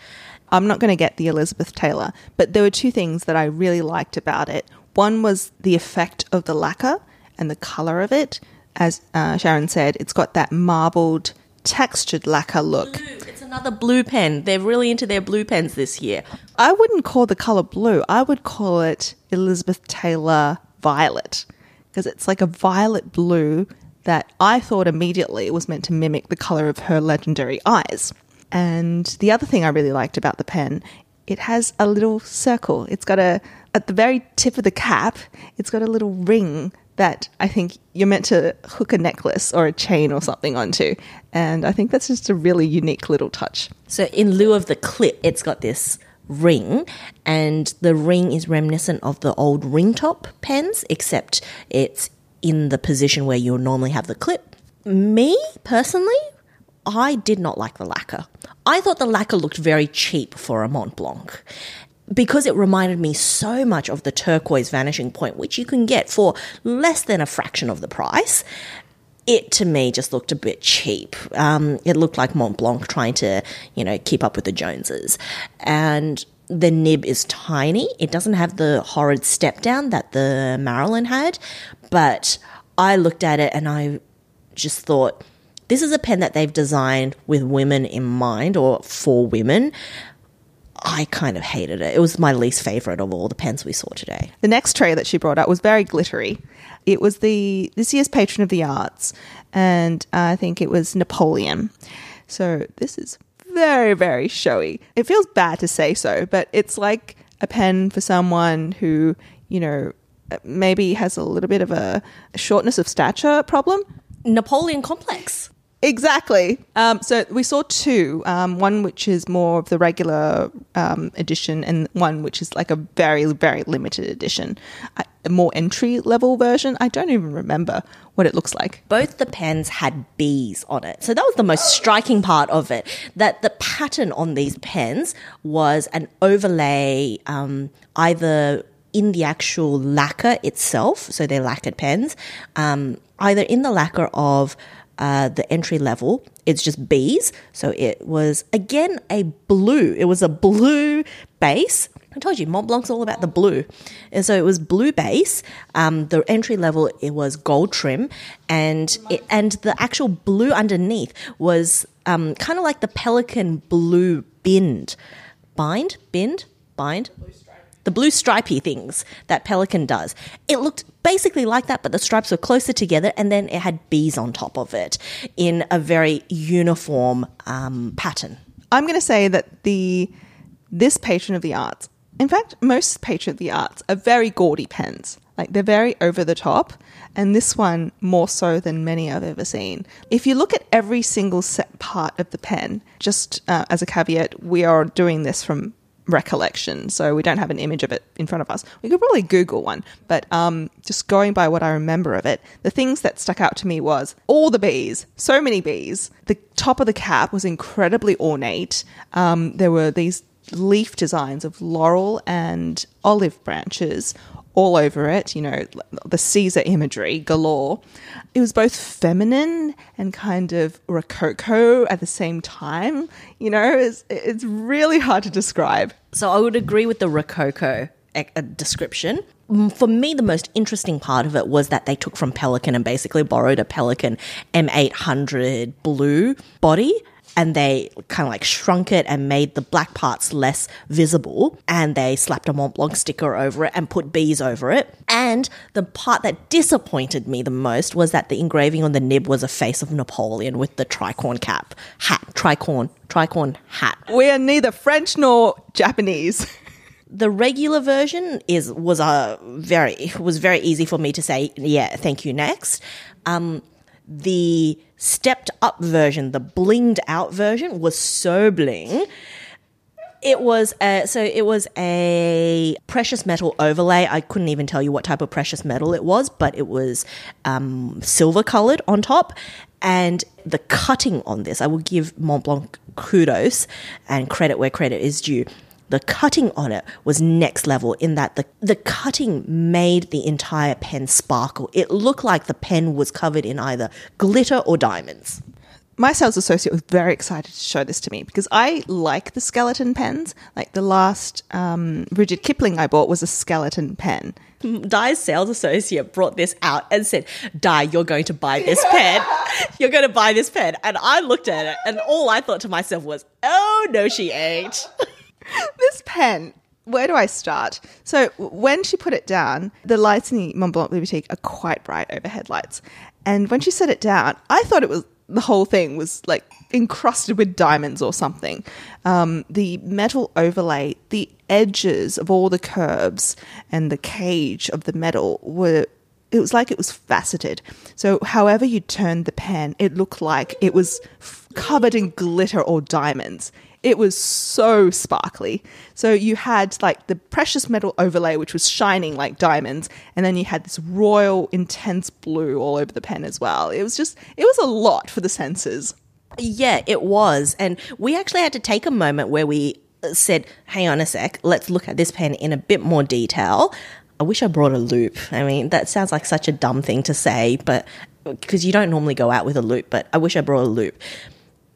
I'm not going to get the Elizabeth Taylor, but there were two things that I really liked about it. One was the effect of the lacquer and the color of it. As uh, Sharyn said, it's got that marbled, textured lacquer look. It's another blue pen. They're really into their blue pens this year. I wouldn't call the color blue. I would call it Elizabeth Taylor violet because it's like a violet blue that I thought immediately was meant to mimic the color of her legendary eyes. And the other thing I really liked about the pen, it has a little circle. It's got a at the very tip of the cap, it's got a little ring that I think you're meant to hook a necklace or a chain or something onto. And I think that's just a really unique little touch. So in lieu of the clip, it's got this ring, and the ring is reminiscent of the old ring top pens, except it's in the position where you normally have the clip. Me personally, I did not like the lacquer. I thought the lacquer looked very cheap for a Montblanc because it reminded me so much of the turquoise vanishing point, which you can get for less than a fraction of the price. It to me just looked a bit cheap. Um, it looked like Montblanc trying to, you know, keep up with the Joneses. And the nib is tiny. It doesn't have the horrid step down that the Marilyn had. But I looked at it and I just thought, this is a pen that they've designed with women in mind or for women. I kind of hated it. It was my least favorite of all the pens we saw today. The next tray that she brought out was very glittery. It was the this year's patron of the arts, and I think it was Napoleon. So this is very very showy. It feels bad to say so, but it's like a pen for someone who, you know, maybe has a little bit of a shortness of stature problem. Napoleon complex. Exactly. Um, so we saw two. Um, one which is more of the regular um, edition, and one which is like a very, very limited edition, a more entry level version. I don't even remember what it looks like. Both the pens had bees on it, so that was the most striking part of it. That the pattern on these pens was an overlay, um, either in the actual lacquer itself, so they're lacquered pens, um, either in the lacquer of uh, the entry level. It's just bees. So it was again a blue. It was a blue base. I told you Montblanc's all about the blue, and so it was blue base. Um, the entry level it was gold trim, and it, and the actual blue underneath was um, kind of like the Pelikan blue bind, bind, bind, bind the blue stripy things that Pelikan does. It looked basically like that, but the stripes were closer together, and then it had bees on top of it in a very uniform um, pattern. I'm going to say that the this patron of the arts, in fact, most patron of the arts are very gaudy pens. Like they're very over the top, and this one more so than many I've ever seen. If you look at every single set part of the pen, just uh, as a caveat, we are doing this from recollection, so we don't have an image of it in front of us. We could probably Google one, but um, just going by what I remember of it, the things that stuck out to me was all the bees, so many bees. The top of the cap was incredibly ornate. Um, there were these leaf designs of laurel and olive branches all over it, you know, the Caesar imagery galore. It was both feminine and kind of rococo at the same time. You know, it's, it's really hard to describe. So I would agree with the rococo eh, uh, description. For me, the most interesting part of it was that they took from Pelikan and basically borrowed a Pelikan M800 blue body and they kind of like shrunk it and made the black parts less visible. And they slapped a Montblanc sticker over it and put bees over it. And the part that disappointed me the most was that the engraving on the nib was a face of Napoleon with the tricorn cap, hat, tricorn, tricorn hat. We are neither French nor Japanese. [LAUGHS] the regular version is was a very was very easy for me to say yeah thank you next um the stepped up version, the blinged out version, was so bling. It was a, so it was a precious metal overlay. I couldn't even tell you what type of precious metal it was, but it was um, silver colored on top. And the cutting on this, I will give Montblanc kudos and credit where credit is due the cutting on it was next level in that the, the cutting made the entire pen sparkle. It looked like the pen was covered in either glitter or diamonds. My sales associate was very excited to show this to me because I like the skeleton pens. Like the last um, Rudyard Kipling I bought was a skeleton pen. Di's sales associate brought this out and said, Di, you're going to buy this pen. You're going to buy this pen. And I looked at it and all I thought to myself was, oh, no, she ain't. [LAUGHS] [LAUGHS] this pen where do I start? So when she put it down, the lights in the Montblanc Boutique are quite bright overhead lights. And when she set it down, I thought it was the whole thing was like encrusted with diamonds or something. Um, the metal overlay, the edges of all the curves and the cage of the metal were. It was like it was faceted. So, however you turned the pen, it looked like it was f- covered in glitter or diamonds. It was so sparkly. So you had like the precious metal overlay, which was shining like diamonds, and then you had this royal, intense blue all over the pen as well. It was just, it was a lot for the senses. Yeah, it was. And we actually had to take a moment where we uh, said, hang on a sec, let's look at this pen in a bit more detail. I wish I brought a loupe. I mean, that sounds like such a dumb thing to say, but uh, because you don't normally go out with a loupe, but I wish I brought a loupe.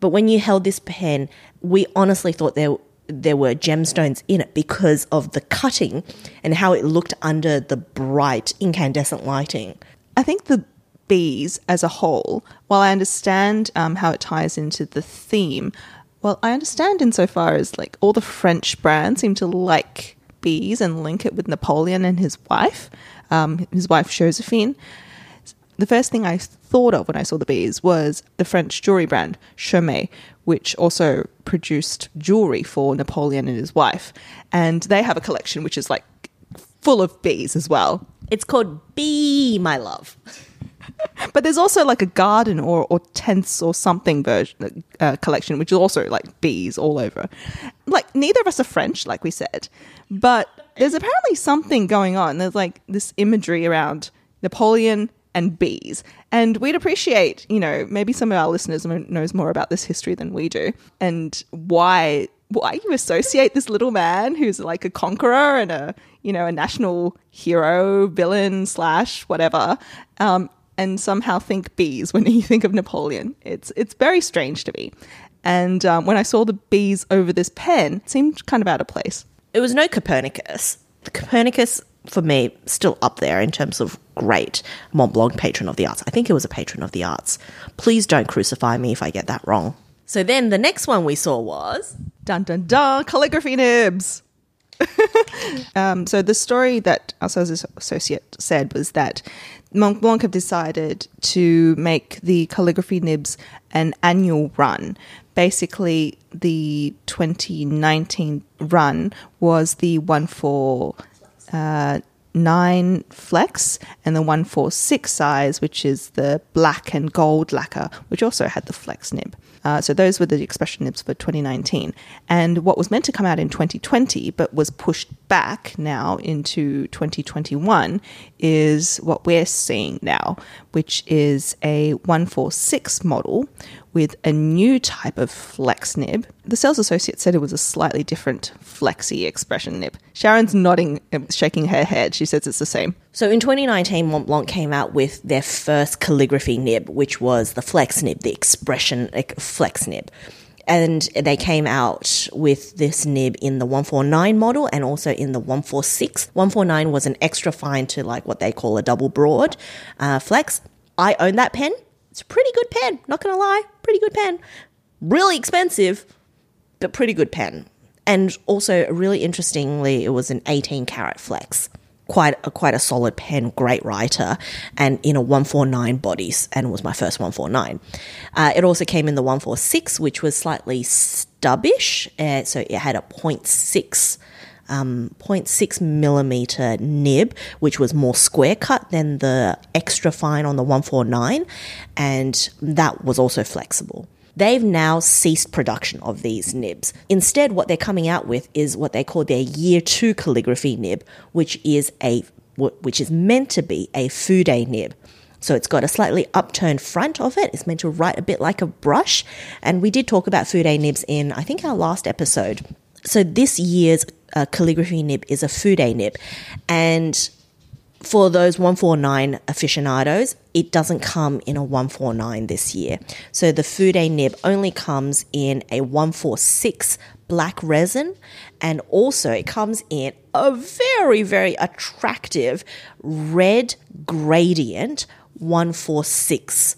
But when you held this pen, we honestly thought there there were gemstones in it because of the cutting and how it looked under the bright incandescent lighting. I think the bees as a whole, while I understand um, how it ties into the theme, well, I understand insofar as like all the French brands seem to like bees and link it with Napoleon and his wife, um, his wife Josephine the first thing I thought of when I saw the bees was the French jewelry brand Chaumet, which also produced jewelry for Napoleon and his wife. And they have a collection which is like full of bees as well. It's called Bee, my love. [LAUGHS] But there's also like a garden or, or tents or something version uh, collection, which is also like bees all over. Like neither of us are French, like we said, but there's apparently something going on. There's like this imagery around Napoleon and bees, and we'd appreciate, you know, maybe some of our listeners knows more about this history than we do, and why why you associate this little man who's like a conqueror and a you know a national hero villain slash whatever um, and somehow think bees when you think of Napoleon. It's it's very strange to me. And um, when I saw the bees over this pen, it seemed kind of out of place. It was no Copernicus. The Copernicus, for me, still up there in terms of great Montblanc patron of the arts. I think it was a patron of the arts. Please don't crucify me if I get that wrong. So then the next one we saw was dun dun dun calligraphy nibs. [LAUGHS] um, so the story that our sales associate said was that Montblanc have decided to make the calligraphy nibs an annual run. Basically, the 2019 run was the one for uh, nine flex and the 146 size, which is the black and gold lacquer, which also had the flex nib. Uh, so those were the expression nibs for 2019. And what was meant to come out in 2020 but was pushed back now into 2021 is what we're seeing now, which is a 146 model with a new type of flex nib. The sales associate said it was a slightly different flexy expression nib. Sharyn's nodding, uh, shaking her head. She says it's the same. So in 2019, Montblanc came out with their first calligraphy nib, which was the flex nib, the expression flex nib. And they came out with this nib in the 149 model and also in the 146. 149 was an extra fine to like what they call a double broad uh, flex. I own that pen. It's a pretty good pen, not gonna lie. Pretty good pen. Really expensive, but pretty good pen. And also, really interestingly, it was an 18 carat flex. Quite a, quite a solid pen, great writer, and in a 149 bodies, and was my first 149. Uh, it also came in the 146, which was slightly stubbish, uh, so it had a 0.6 um, 0.6 millimeter nib, which was more square cut than the extra fine on the 149, and that was also flexible. They've now ceased production of these nibs. Instead, what they're coming out with is what they call their year two calligraphy nib, which is a which is meant to be a Fude nib. So it's got a slightly upturned front of it. It's meant to write a bit like a brush. And we did talk about Fude nibs in, I think, our last episode. So this year's uh, calligraphy nib is a Fude nib. And for those 149 aficionados, it doesn't come in a 149 this year. So the Fude nib only comes in a 146 black resin and also it comes in a very, very attractive red gradient 146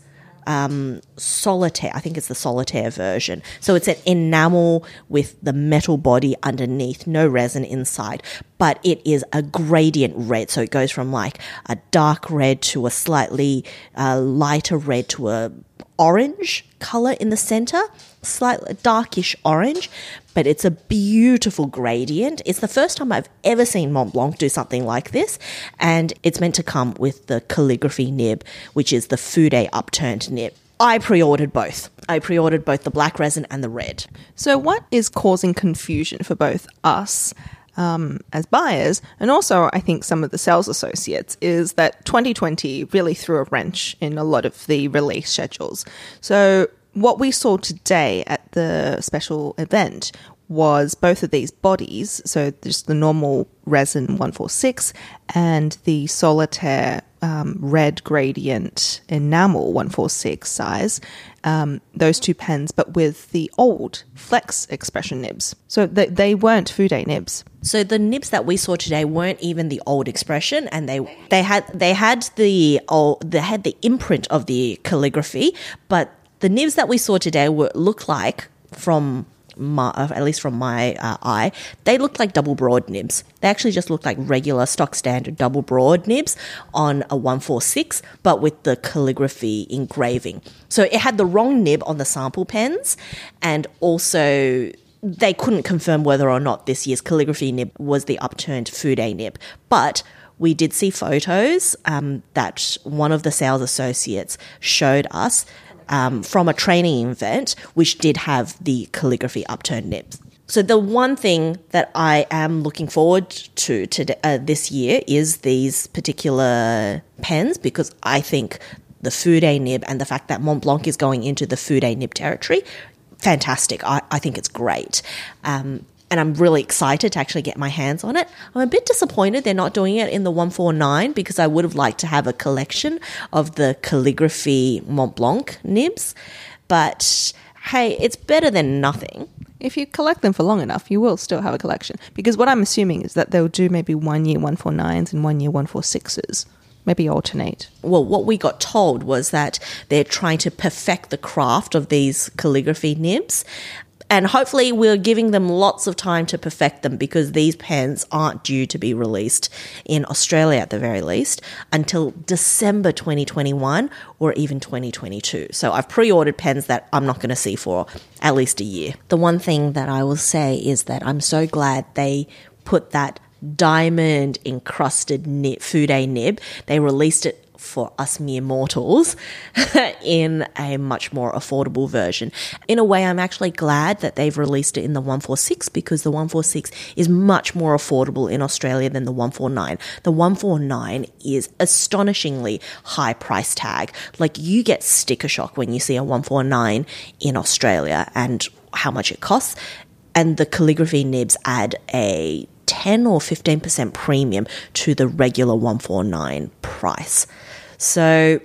um, solitaire. I think it's the solitaire version. So it's an enamel with the metal body underneath, no resin inside, but it is a gradient red. So it goes from like a dark red to a slightly uh, lighter red to a orange color in the center, slightly darkish orange, but it's a beautiful gradient. It's the first time I've ever seen Montblanc do something like this, and it's meant to come with the calligraphy nib, which is the Fude upturned nib. I pre ordered both. I pre ordered both the black resin and the red. So, what is causing confusion for both us um, as buyers, and also I think some of the sales associates, is that 2020 really threw a wrench in a lot of the release schedules. So, what we saw today at the special event was both of these bodies, so just the normal resin 146 and the solitaire um, red gradient enamel 146 size, um, those two pens, but with the old flex expression nibs. So they, they weren't Fude nibs. So the nibs that we saw today weren't even the old expression, and they they had they had the old, they had the imprint of the calligraphy, but the nibs that we saw today were look like from my, uh, at least from my uh, eye, they looked like double broad nibs. They actually just looked like regular stock standard double broad nibs on a 146, but with the calligraphy engraving. So it had the wrong nib on the sample pens, and also they couldn't confirm whether or not this year's calligraphy nib was the upturned Fude nib. But we did see photos um, that one of the sales associates showed us um, from a training event, which did have the calligraphy upturned nibs. So the one thing that I am looking forward to today, uh, this year is these particular pens because I think the Fude nib and the fact that Montblanc is going into the Fude nib territory, fantastic. I, I think it's great. Um, and I'm really excited to actually get my hands on it. I'm a bit disappointed they're not doing it in the 149 because I would have liked to have a collection of the calligraphy Montblanc nibs. But hey, it's better than nothing. If you collect them for long enough, you will still have a collection. Because what I'm assuming is that they'll do maybe one year 149s and one year 146s. Maybe alternate. Well, what we got told was that they're trying to perfect the craft of these calligraphy nibs and hopefully we're giving them lots of time to perfect them because these pens aren't due to be released in Australia at the very least until December 2021 or even 2022. So I've pre-ordered pens that I'm not going to see for at least a year. The one thing that I will say is that I'm so glad they put that diamond encrusted nib, Fude nib. They released it for us mere mortals [LAUGHS] in a much more affordable version. In a way, I'm actually glad that they've released it in the 146 because the 146 is much more affordable in Australia than the 149. The 149 is astonishingly high price tag. Like you get sticker shock when you see a 149 in Australia and how much it costs. And the calligraphy nibs add a 10 or 15% premium to the regular 149 price. So,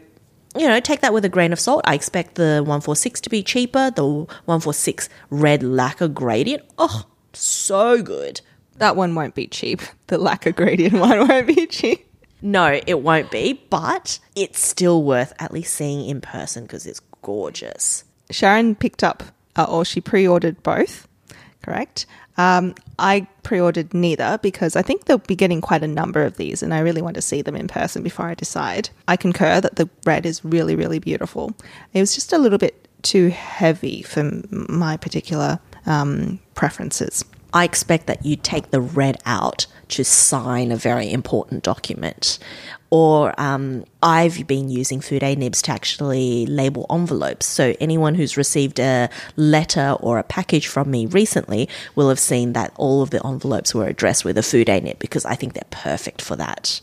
you know, take that with a grain of salt. I expect the 146 to be cheaper. The 146 red lacquer gradient, oh, so good. That one won't be cheap. The lacquer gradient [LAUGHS] one won't be cheap. No, it won't be, but it's still worth at least seeing in person because it's gorgeous. Sharyn picked up, uh, or she pre ordered both, correct? Um, I pre ordered neither because I think they'll be getting quite a number of these and I really want to see them in person before I decide. I concur that the red is really, really beautiful. It was just a little bit too heavy for my particular um, preferences. I expect that you take the red out to sign a very important document. Or um, I've been using Fude nibs to actually label envelopes. So anyone who's received a letter or a package from me recently will have seen that all of the envelopes were addressed with a Fude nib because I think they're perfect for that.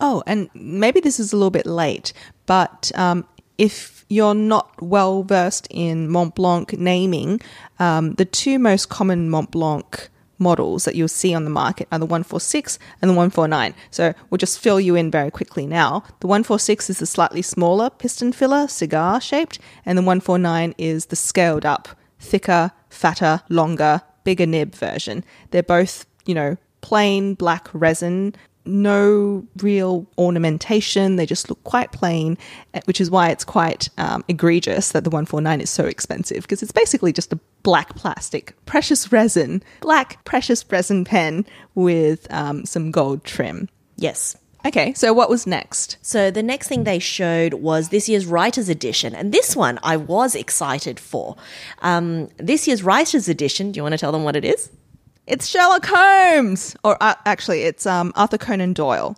Oh, and maybe this is a little bit late, but um, if you're not well versed in Montblanc naming, um, the two most common Montblanc models that you'll see on the market are the 146 and the 149. So we'll just fill you in very quickly now. The 146 is the slightly smaller piston filler, cigar shaped, and the 149 is the scaled up, thicker, fatter, longer, bigger nib version. They're both, you know, plain black resin no real ornamentation. They just look quite plain, eh, which is why it's quite um, egregious that the 149 is so expensive because it's basically just a black plastic, precious resin, black precious resin pen with um, some gold trim. Yes. Okay, so what was next? So the next thing they showed was this year's Writers Edition, and this one I was excited for. Um, this year's Writers Edition, do you want to tell them what it is? It's Sherlock Holmes, or uh, actually, it's um, Arthur Conan Doyle.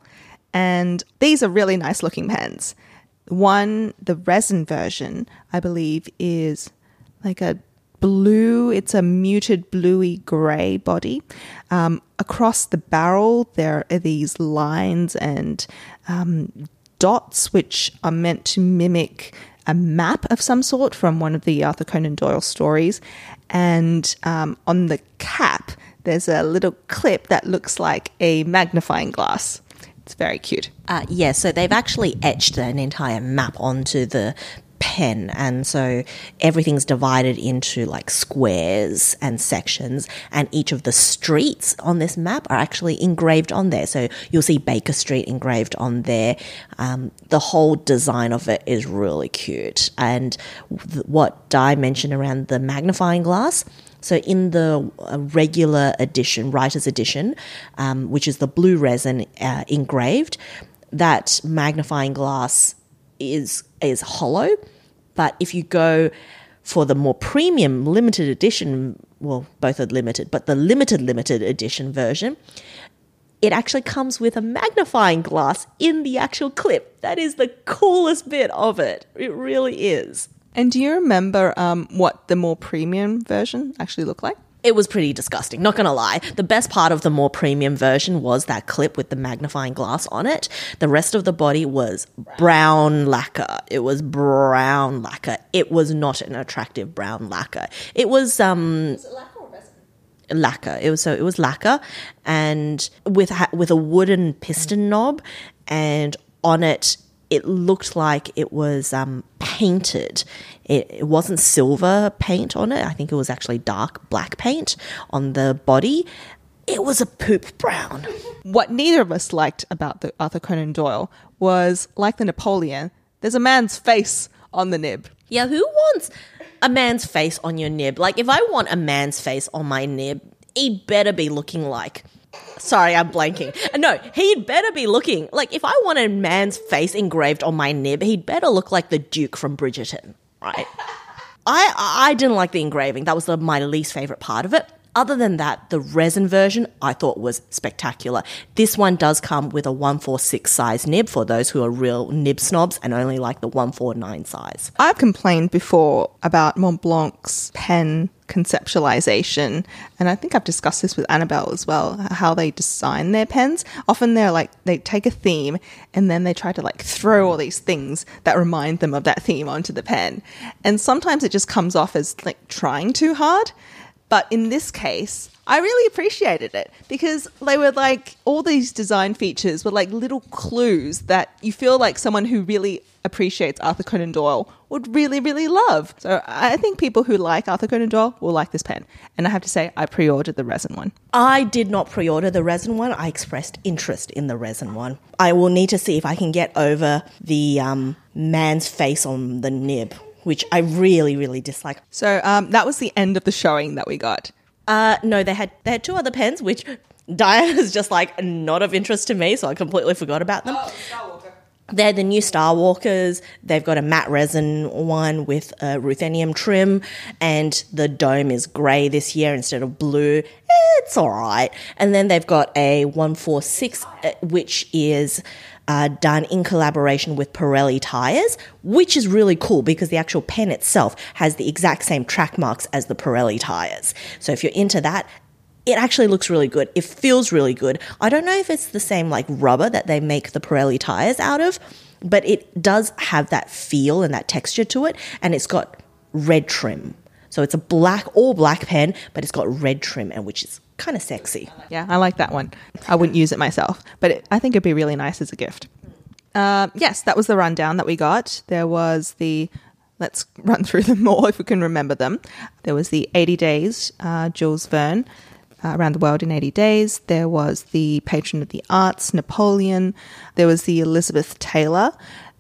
And these are really nice looking pens. One, the resin version, I believe, is like a blue, it's a muted bluey grey body. Um, across the barrel, there are these lines and um, dots which are meant to mimic a map of some sort from one of the Arthur Conan Doyle stories. And um, on the cap, there's a little clip that looks like a magnifying glass. It's very cute. Uh, yeah, so they've actually etched an entire map onto the pen. And so everything's divided into like squares and sections, and each of the streets on this map are actually engraved on there. So you'll see Baker Street engraved on there. Um, the whole design of it is really cute. And th- what Di mentioned around the magnifying glass. So in the uh, regular edition, writer's edition, um, which is the blue resin uh, engraved, that magnifying glass is is hollow. But if you go for the more premium limited edition, well, both are limited, but the limited limited edition version, it actually comes with a magnifying glass in the actual clip. That is the coolest bit of it. It really is. And do you remember um, what the more premium version actually looked like? It was pretty disgusting, not gonna lie. The best part of the more premium version was that clip with the magnifying glass on it. The rest of the body was brown lacquer. It was brown lacquer. It was not an attractive brown lacquer. It was um lacquer. It was so it was lacquer, and with ha- with a wooden piston knob, and on it it looked like it was um, painted. It, it wasn't silver paint on it. I think it was actually dark black paint on the body. It was a poop brown. What neither of us liked about the Arthur Conan Doyle was, like the Napoleon, there's a man's face on the nib. Yeah, who wants a man's face on your nib? Like, if I want a man's face on my nib, he better be looking like. Sorry, I'm blanking. No, he'd better be looking like if I want a man's face engraved on my nib, he'd better look like the Duke from Bridgerton, right? [LAUGHS] I I didn't like the engraving. That was the, my least favorite part of it. Other than that, the resin version I thought was spectacular. This one does come with a 146 size nib for those who are real nib snobs and only like the 149 size. I've complained before about Montblanc's pen conceptualization, and I think I've discussed this with Annabelle as well, how they design their pens. Often they're like, they take a theme and then they try to like throw all these things that remind them of that theme onto the pen. And sometimes it just comes off as like trying too hard. But in this case, I really appreciated it because they were like all these design features were like little clues that you feel like someone who really appreciates Arthur Conan Doyle would really, really love. So I think people who like Arthur Conan Doyle will like this pen. And I have to say, I pre ordered the resin one. I did not pre order the resin one. I expressed interest in the resin one. I will need to see if I can get over the um, man's face on the nib, which I really, really dislike. So um, that was the end of the showing that we got. Uh, no, they had they had two other pens, which [LAUGHS] Diana's just like not of interest to me, so I completely forgot about them. They're the new StarWalkers. They've got a matte resin one with a ruthenium trim, and the dome is grey this year instead of blue. It's all right. And then they've got a 146, uh, which is uh, done in collaboration with Pirelli tires, which is really cool because the actual pen itself has the exact same track marks as the Pirelli tires. So if you're into that, it actually looks really good. It feels really good. I don't know if it's the same like rubber that they make the Pirelli tires out of, but it does have that feel and that texture to it, and it's got red trim. So it's a black, all black pen, but it's got red trim, and which is kind of sexy. Yeah, I like that one. I wouldn't use it myself, but it, I think it'd be really nice as a gift. Uh, yes, that was the rundown that we got. There was the let's run [LAUGHS] through them more if we can remember them. There was the 80 Days, uh, Jules Verne, uh, Around the World in 80 Days. There was the Patron of the Arts, Napoleon. There was the Elizabeth Taylor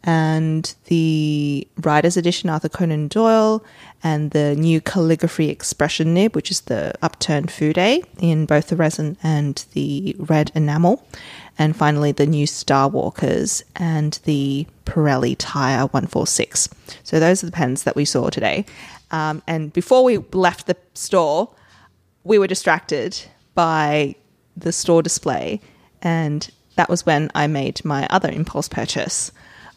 and the Writer's Edition, Arthur Conan Doyle, and the new Calligraphy Expression Nib, which is the upturned Fude in both the resin and the red enamel. And finally, the new StarWalkers and the Pirelli Tire 146. So, those are the pens that we saw today. Um, and before we left the store, we were distracted by the store display, and that was when I made my other impulse purchase.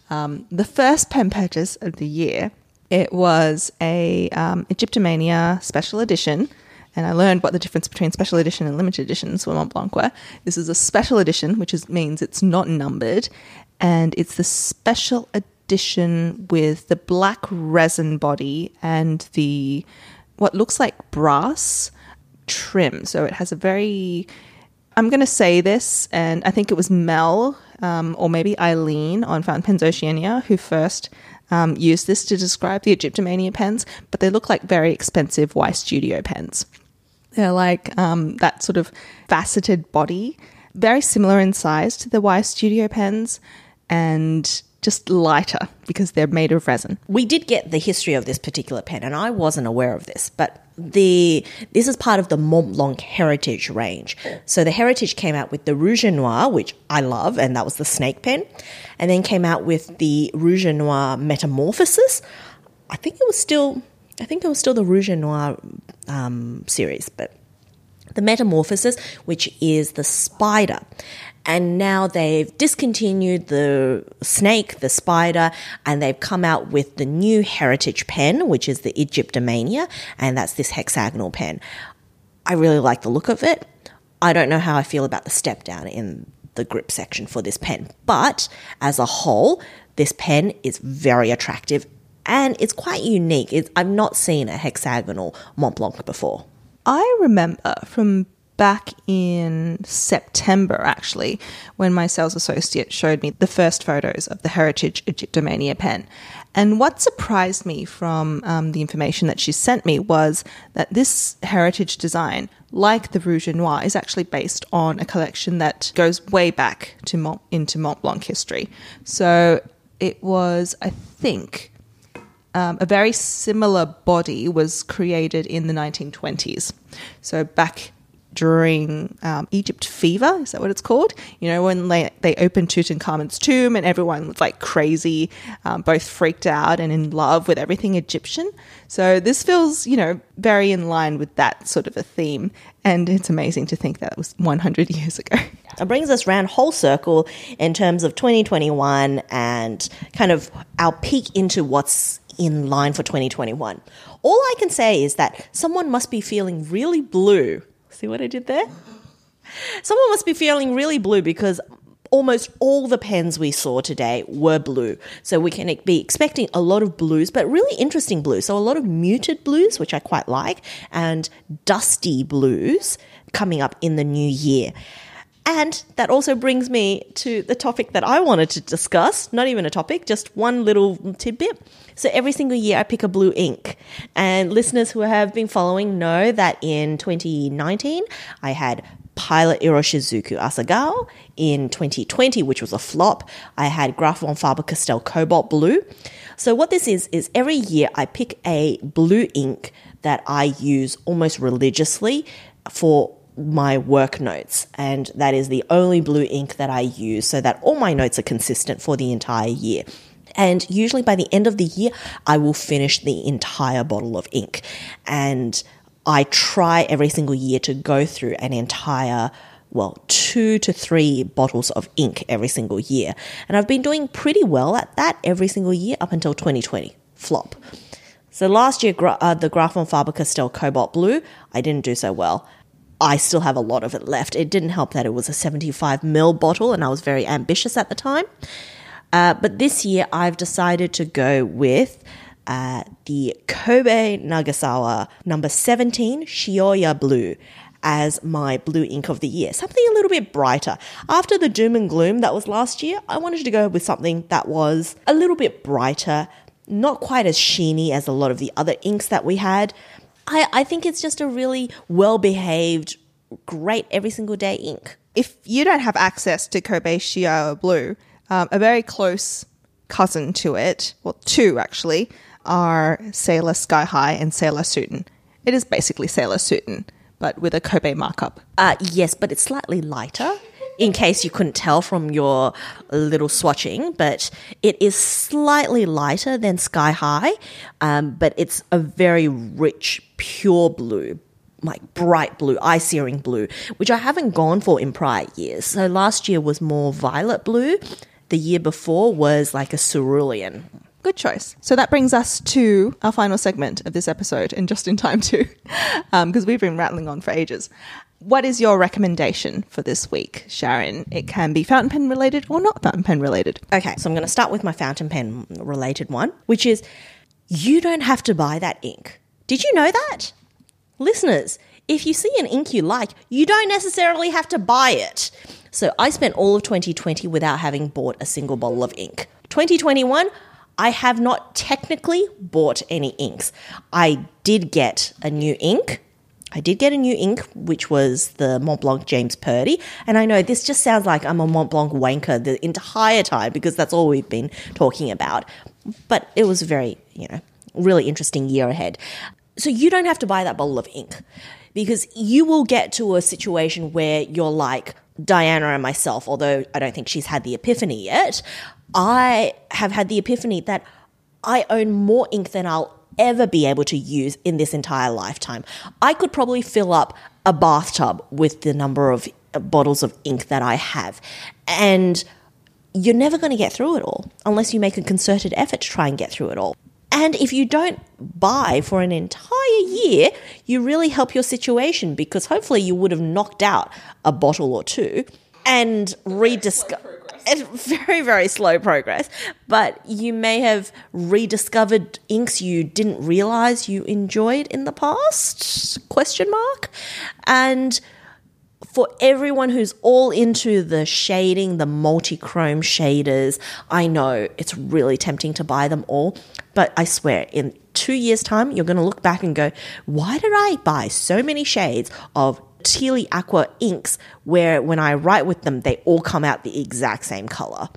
Um, the first pen purchase of the year. It was a um, Egyptomania special edition, and I learned what the difference between special edition and limited editions were Montblanc were. This is a special edition, which is, means it's not numbered, and it's the special edition with the black resin body and the what looks like brass trim. So it has a very I'm going to say this, and I think it was Mel um, or maybe Eileen on Fountain Pens Oceania who first um, use this to describe the Egyptomania pens, but they look like very expensive Ystudio pens. They're like um, that sort of faceted body, very similar in size to the Ystudio pens, and just lighter because they're made of resin. We did get the history of this particular pen, and I wasn't aware of this, but the this is part of the Montblanc Heritage range. So the Heritage came out with the Rouge Noir, which I love, and that was the snake pen, and then came out with the Rouge Noir Metamorphosis. I think it was still, I think it was still the Rouge Noir um, series, but the Metamorphosis, which is the spider. And now they've discontinued the snake, the spider, and they've come out with the new heritage pen, which is the Egyptomania, and that's this hexagonal pen. I really like the look of it. I don't know how I feel about the step down in the grip section for this pen, but as a whole, this pen is very attractive and it's quite unique. It's, I've not seen a hexagonal Montblanc before. I remember from back in September, actually, when my sales associate showed me the first photos of the Heritage Egyptomania pen. And what surprised me from um, the information that she sent me was that this heritage design, like the Rouge et Noir, is actually based on a collection that goes way back to Mont, into Montblanc history. So it was, I think, um, a very similar body was created in the 1920s. So back during um, Egypt fever, is that what it's called? You know, when they, they opened Tutankhamun's tomb and everyone was like crazy, um, both freaked out and in love with everything Egyptian. So this feels, you know, very in line with that sort of a theme. And it's amazing to think that it was 100 years ago. [LAUGHS] It brings us round whole circle in terms of 2021 and kind of our peek into what's in line for 2021. All I can say is that someone must be feeling really blue. See what I did there? Someone must be feeling really blue because almost all the pens we saw today were blue. So we can be expecting a lot of blues, but really interesting blues. So a lot of muted blues, which I quite like, and dusty blues coming up in the new year. And that also brings me to the topic that I wanted to discuss. Not even a topic, just one little tidbit. So every single year I pick a blue ink. And listeners who have been following know that in 2019 I had Pilot Iroshizuku Asagao. In 2020, which was a flop, I had Graf von Faber-Castell Cobalt Blue. So what this is, is every year I pick a blue ink that I use almost religiously for my work notes, and that is the only blue ink that I use so that all my notes are consistent for the entire year. And usually by the end of the year, I will finish the entire bottle of ink. And I try every single year to go through an entire well, two to three bottles of ink every single year. And I've been doing pretty well at that every single year up until 2020. Flop. So last year, uh, the Graf von Faber-Castell Cobalt Blue, I didn't do so well. I still have a lot of it left. It didn't help that it was a 75 ml bottle and I was very ambitious at the time. Uh, but this year I've decided to go with uh, the Kobe Nagasawa number 17 Shioya Blue as my blue ink of the year. Something a little bit brighter. After the doom and gloom that was last year, I wanted to go with something that was a little bit brighter, not quite as sheeny as a lot of the other inks that we had, I, I think it's just a really well behaved, great every single day ink. If you don't have access to Kobe Shioya Blue, um, a very close cousin to it, well, two actually, are Sailor Sky High and Sailor Souten. It is basically Sailor Souten, but with a Kobe markup. Uh, yes, but it's slightly lighter in case you couldn't tell from your little swatching, but it is slightly lighter than Sky High, um, but it's a very rich, pure blue. Like bright blue, eye searing blue, which I haven't gone for in prior years. So last year was more violet blue. The year before was like a cerulean. Good choice. So that brings us to our final segment of this episode, and just in time too, because [LAUGHS] um, we've been rattling on for ages. What is your recommendation for this week, Sharyn? It can be fountain pen related or not fountain pen related. Okay, so I'm going to start with my fountain pen related one, which is you don't have to buy that ink. Did you know that? Listeners, if you see an ink you like, you don't necessarily have to buy it. So I spent all of 2020 without having bought a single bottle of ink. 2021, I have not technically bought any inks. I did get a new ink. I did get a new ink, which was the Montblanc James Purdy. And I know this just sounds like I'm a Montblanc wanker the entire time because that's all we've been talking about. But it was a very, you know, really interesting year ahead. So you don't have to buy that bottle of ink because you will get to a situation where you're like Diana and myself, although I don't think she's had the epiphany yet. I have had the epiphany that I own more ink than I'll ever be able to use in this entire lifetime. I could probably fill up a bathtub with the number of uh, bottles of ink that I have. And you're never going to get through it all unless you make a concerted effort to try and get through it all. And if you don't buy for an entire year, you really help your situation because hopefully you would have knocked out a bottle or two and rediscover. It's very, very slow progress, but you may have rediscovered inks you didn't realize you enjoyed in the past? Question mark. And for everyone who's all into the shading, the multi-chrome shaders, I know it's really tempting to buy them all, but I swear in 2 years time you're going to look back and go, "Why did I buy so many shades of Tealy Aqua inks where when I write with them, they all come out the exact same color.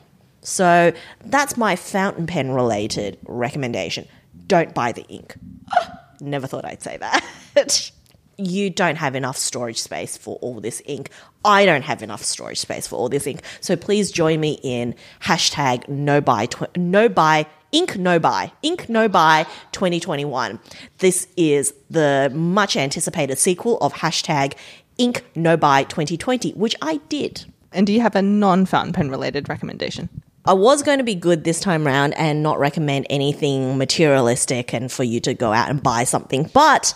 So that's my fountain pen related recommendation. Don't buy the ink. Ah, never thought I'd say that. [LAUGHS] you don't have enough storage space for all this ink. I don't have enough storage space for all this ink. So please join me in hashtag no buy, tw- no buy Ink No Buy, Ink No Buy 2021. This is the much anticipated sequel of hashtag Ink No Buy 2020, which I did. And do you have a non fountain pen related recommendation? I was going to be good this time round and not recommend anything materialistic and for you to go out and buy something, but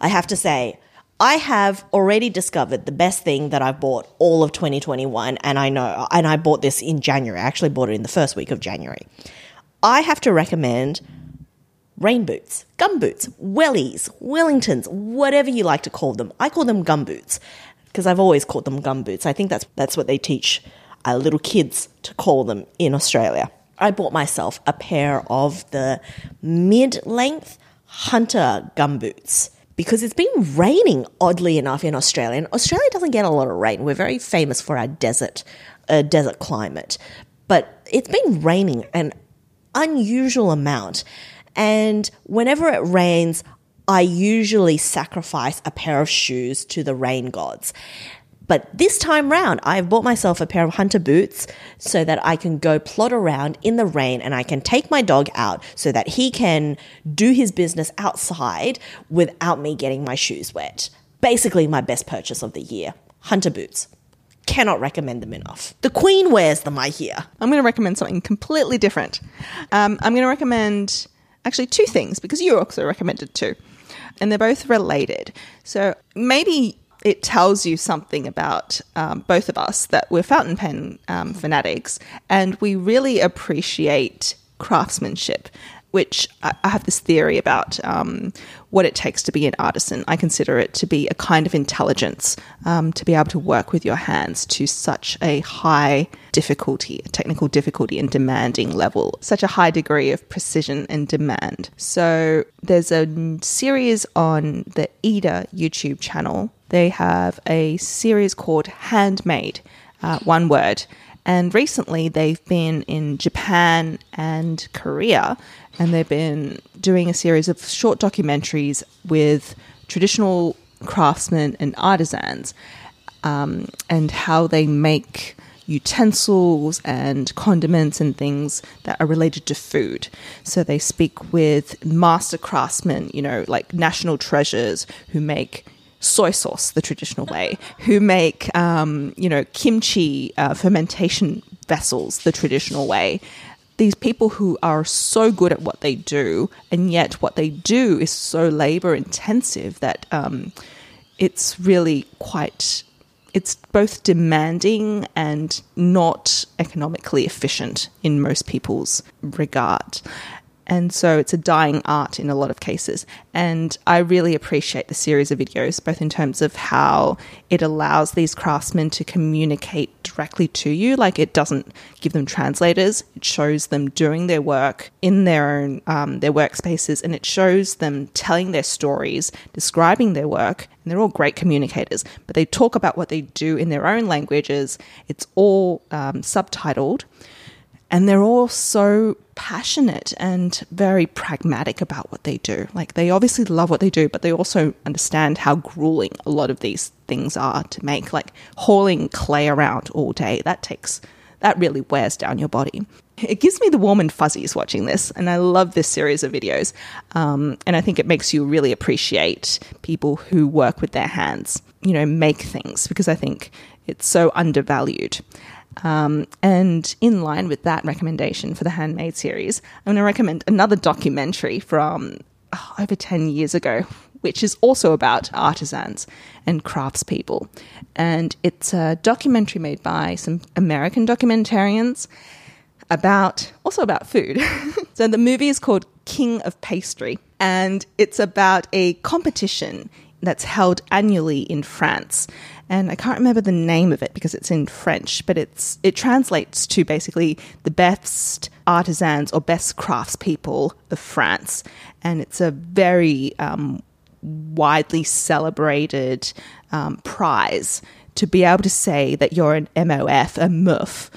I have to say, I have already discovered the best thing that I've bought all of 2021, and I know, and I bought this in January. I actually bought it in the first week of January. I have to recommend rain boots, gum boots, wellies, Wellingtons, whatever you like to call them. I call them gum boots because I've always called them gum boots. I think that's that's what they teach uh, little kids to call them in Australia. I bought myself a pair of the mid-length hunter gum boots because it's been raining oddly enough in Australia. And Australia doesn't get a lot of rain. We're very famous for our desert uh, desert climate. But it's been raining and unusual amount. And whenever it rains, I usually sacrifice a pair of shoes to the rain gods. But this time round, I've bought myself a pair of hunter boots so that I can go plod around in the rain and I can take my dog out so that he can do his business outside without me getting my shoes wet. Basically, my best purchase of the year hunter boots cannot recommend them enough. The Queen wears them, I hear. I'm going to recommend something completely different. Um, I'm going to recommend actually two things because you also recommended two, and they're both related. So maybe it tells you something about um, both of us that we're fountain pen um, fanatics and we really appreciate craftsmanship which I, have this theory about um, what it takes to be an artisan. I consider it to be a kind of intelligence um, to be able to work with your hands to such a high difficulty, technical difficulty and demanding level, such a high degree of precision and demand. So there's a series on the Eater YouTube channel. They have a series called Handmade, uh, one word. And recently, they've been in Japan and Korea and they've been doing a series of short documentaries with traditional craftsmen and artisans um, and how they make utensils and condiments and things that are related to food. So they speak with master craftsmen, you know, like national treasures who make soy sauce the traditional way, [LAUGHS] who make, um, you know, kimchi uh, fermentation vessels the traditional way, these people who are so good at what they do, and yet what they do is so labor intensive that um, it's really quite. It's both demanding and not economically efficient in most people's regard. And so it's a dying art in a lot of cases. And I really appreciate the series of videos, both in terms of how it allows these craftsmen to communicate directly to you. Like it doesn't give them translators, it shows them doing their work in their own, um, their workspaces, and it shows them telling their stories, describing their work. And they're all great communicators, but they talk about what they do in their own languages. It's all um, subtitled. And they're all so passionate and very pragmatic about what they do. Like they obviously love what they do, but they also understand how grueling a lot of these things are to make. Like hauling clay around all day, that takes, that really wears down your body. It gives me the warm and fuzzies watching this, and I love this series of videos. Um, and I think it makes you really appreciate people who work with their hands, you know, make things, because I think it's so undervalued. Um, and in line with that recommendation for the Handmade series, I'm going to recommend another documentary from oh, over 10 years ago, which is also about artisans and craftspeople. And it's a documentary made by some American documentarians about also about food. [LAUGHS] so the movie is called King of Pastry, and it's about a competition that's held annually in France and I can't remember the name of it because it's in French, but it's it translates to basically the best artisans or best craftspeople of France, and it's a very um, widely celebrated um, prize to be able to say that you're an MOF, a MUF,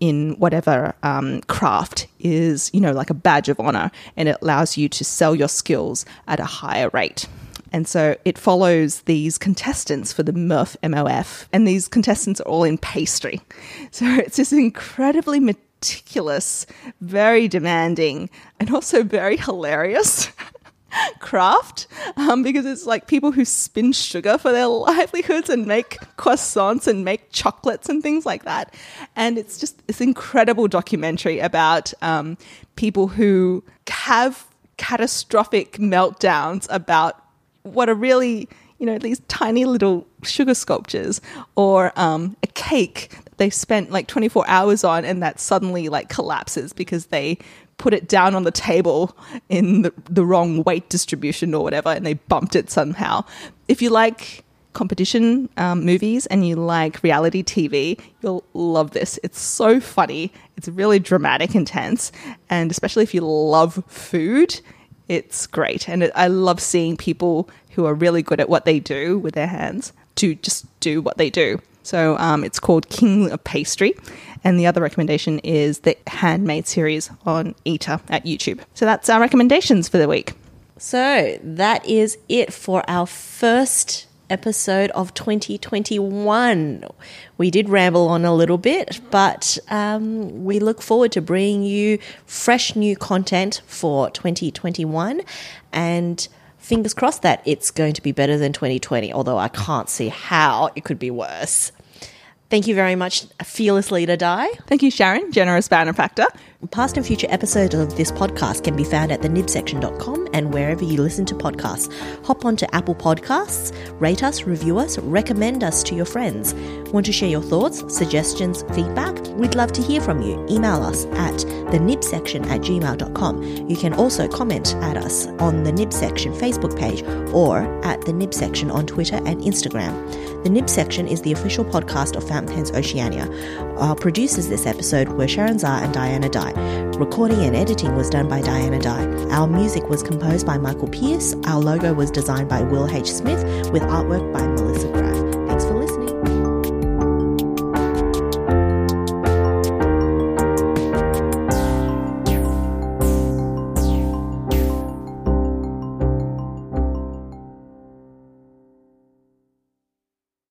in whatever um, craft is, you know, like a badge of honor, and it allows you to sell your skills at a higher rate. And so it follows these contestants for the MUF MOF, and these contestants are all in pastry. [LAUGHS] So it's this incredibly meticulous, very demanding, and also very hilarious. [LAUGHS] craft um, because it's like people who spin sugar for their [LAUGHS] livelihoods and make croissants and make chocolates and things like that. And it's just this incredible documentary about um, people who have catastrophic meltdowns about what are really you know these tiny little sugar sculptures or um, a cake that they spent like 24 hours on and that suddenly like collapses because they put it down on the table in the, the wrong weight distribution or whatever and they bumped it somehow. If you like competition um, movies and you like reality tv you'll love this. It's so funny. It's really dramatic intense and especially if you love food it's great. And it, I love seeing people who are really good at what they do with their hands to just do what they do. So um, it's called King of Pastry. And the other recommendation is the Handmade series on Eater at YouTube. So that's our recommendations for the week. So that is it for our first episode of 2021. We did ramble on a little bit, but um, we look forward to bringing you fresh new content for 2021 and fingers crossed that it's going to be better than 2020, although I can't see how it could be worse. Thank you very much, Fearless Leader Di. Thank you, Sharyn, generous benefactor. Past and future episodes of this podcast can be found at thenibsection.com and wherever you listen to podcasts. Hop onto Apple Podcasts, rate us, review us, recommend us to your friends. Want to share your thoughts, suggestions, feedback? We'd love to hear from you. Email us at thenibsection at gmail.com. You can also comment at us on the Nib Section Facebook page or at the Nib Section on Twitter and Instagram. The Nib Section is the official podcast of Fountain Pens Oceania. Our producers this episode were Sharyn Zha and Diana Dai. Recording and editing was done by Diana Dai. Our music was composed by Michael Pearce. Our logo was designed by Will H. Smith with artwork by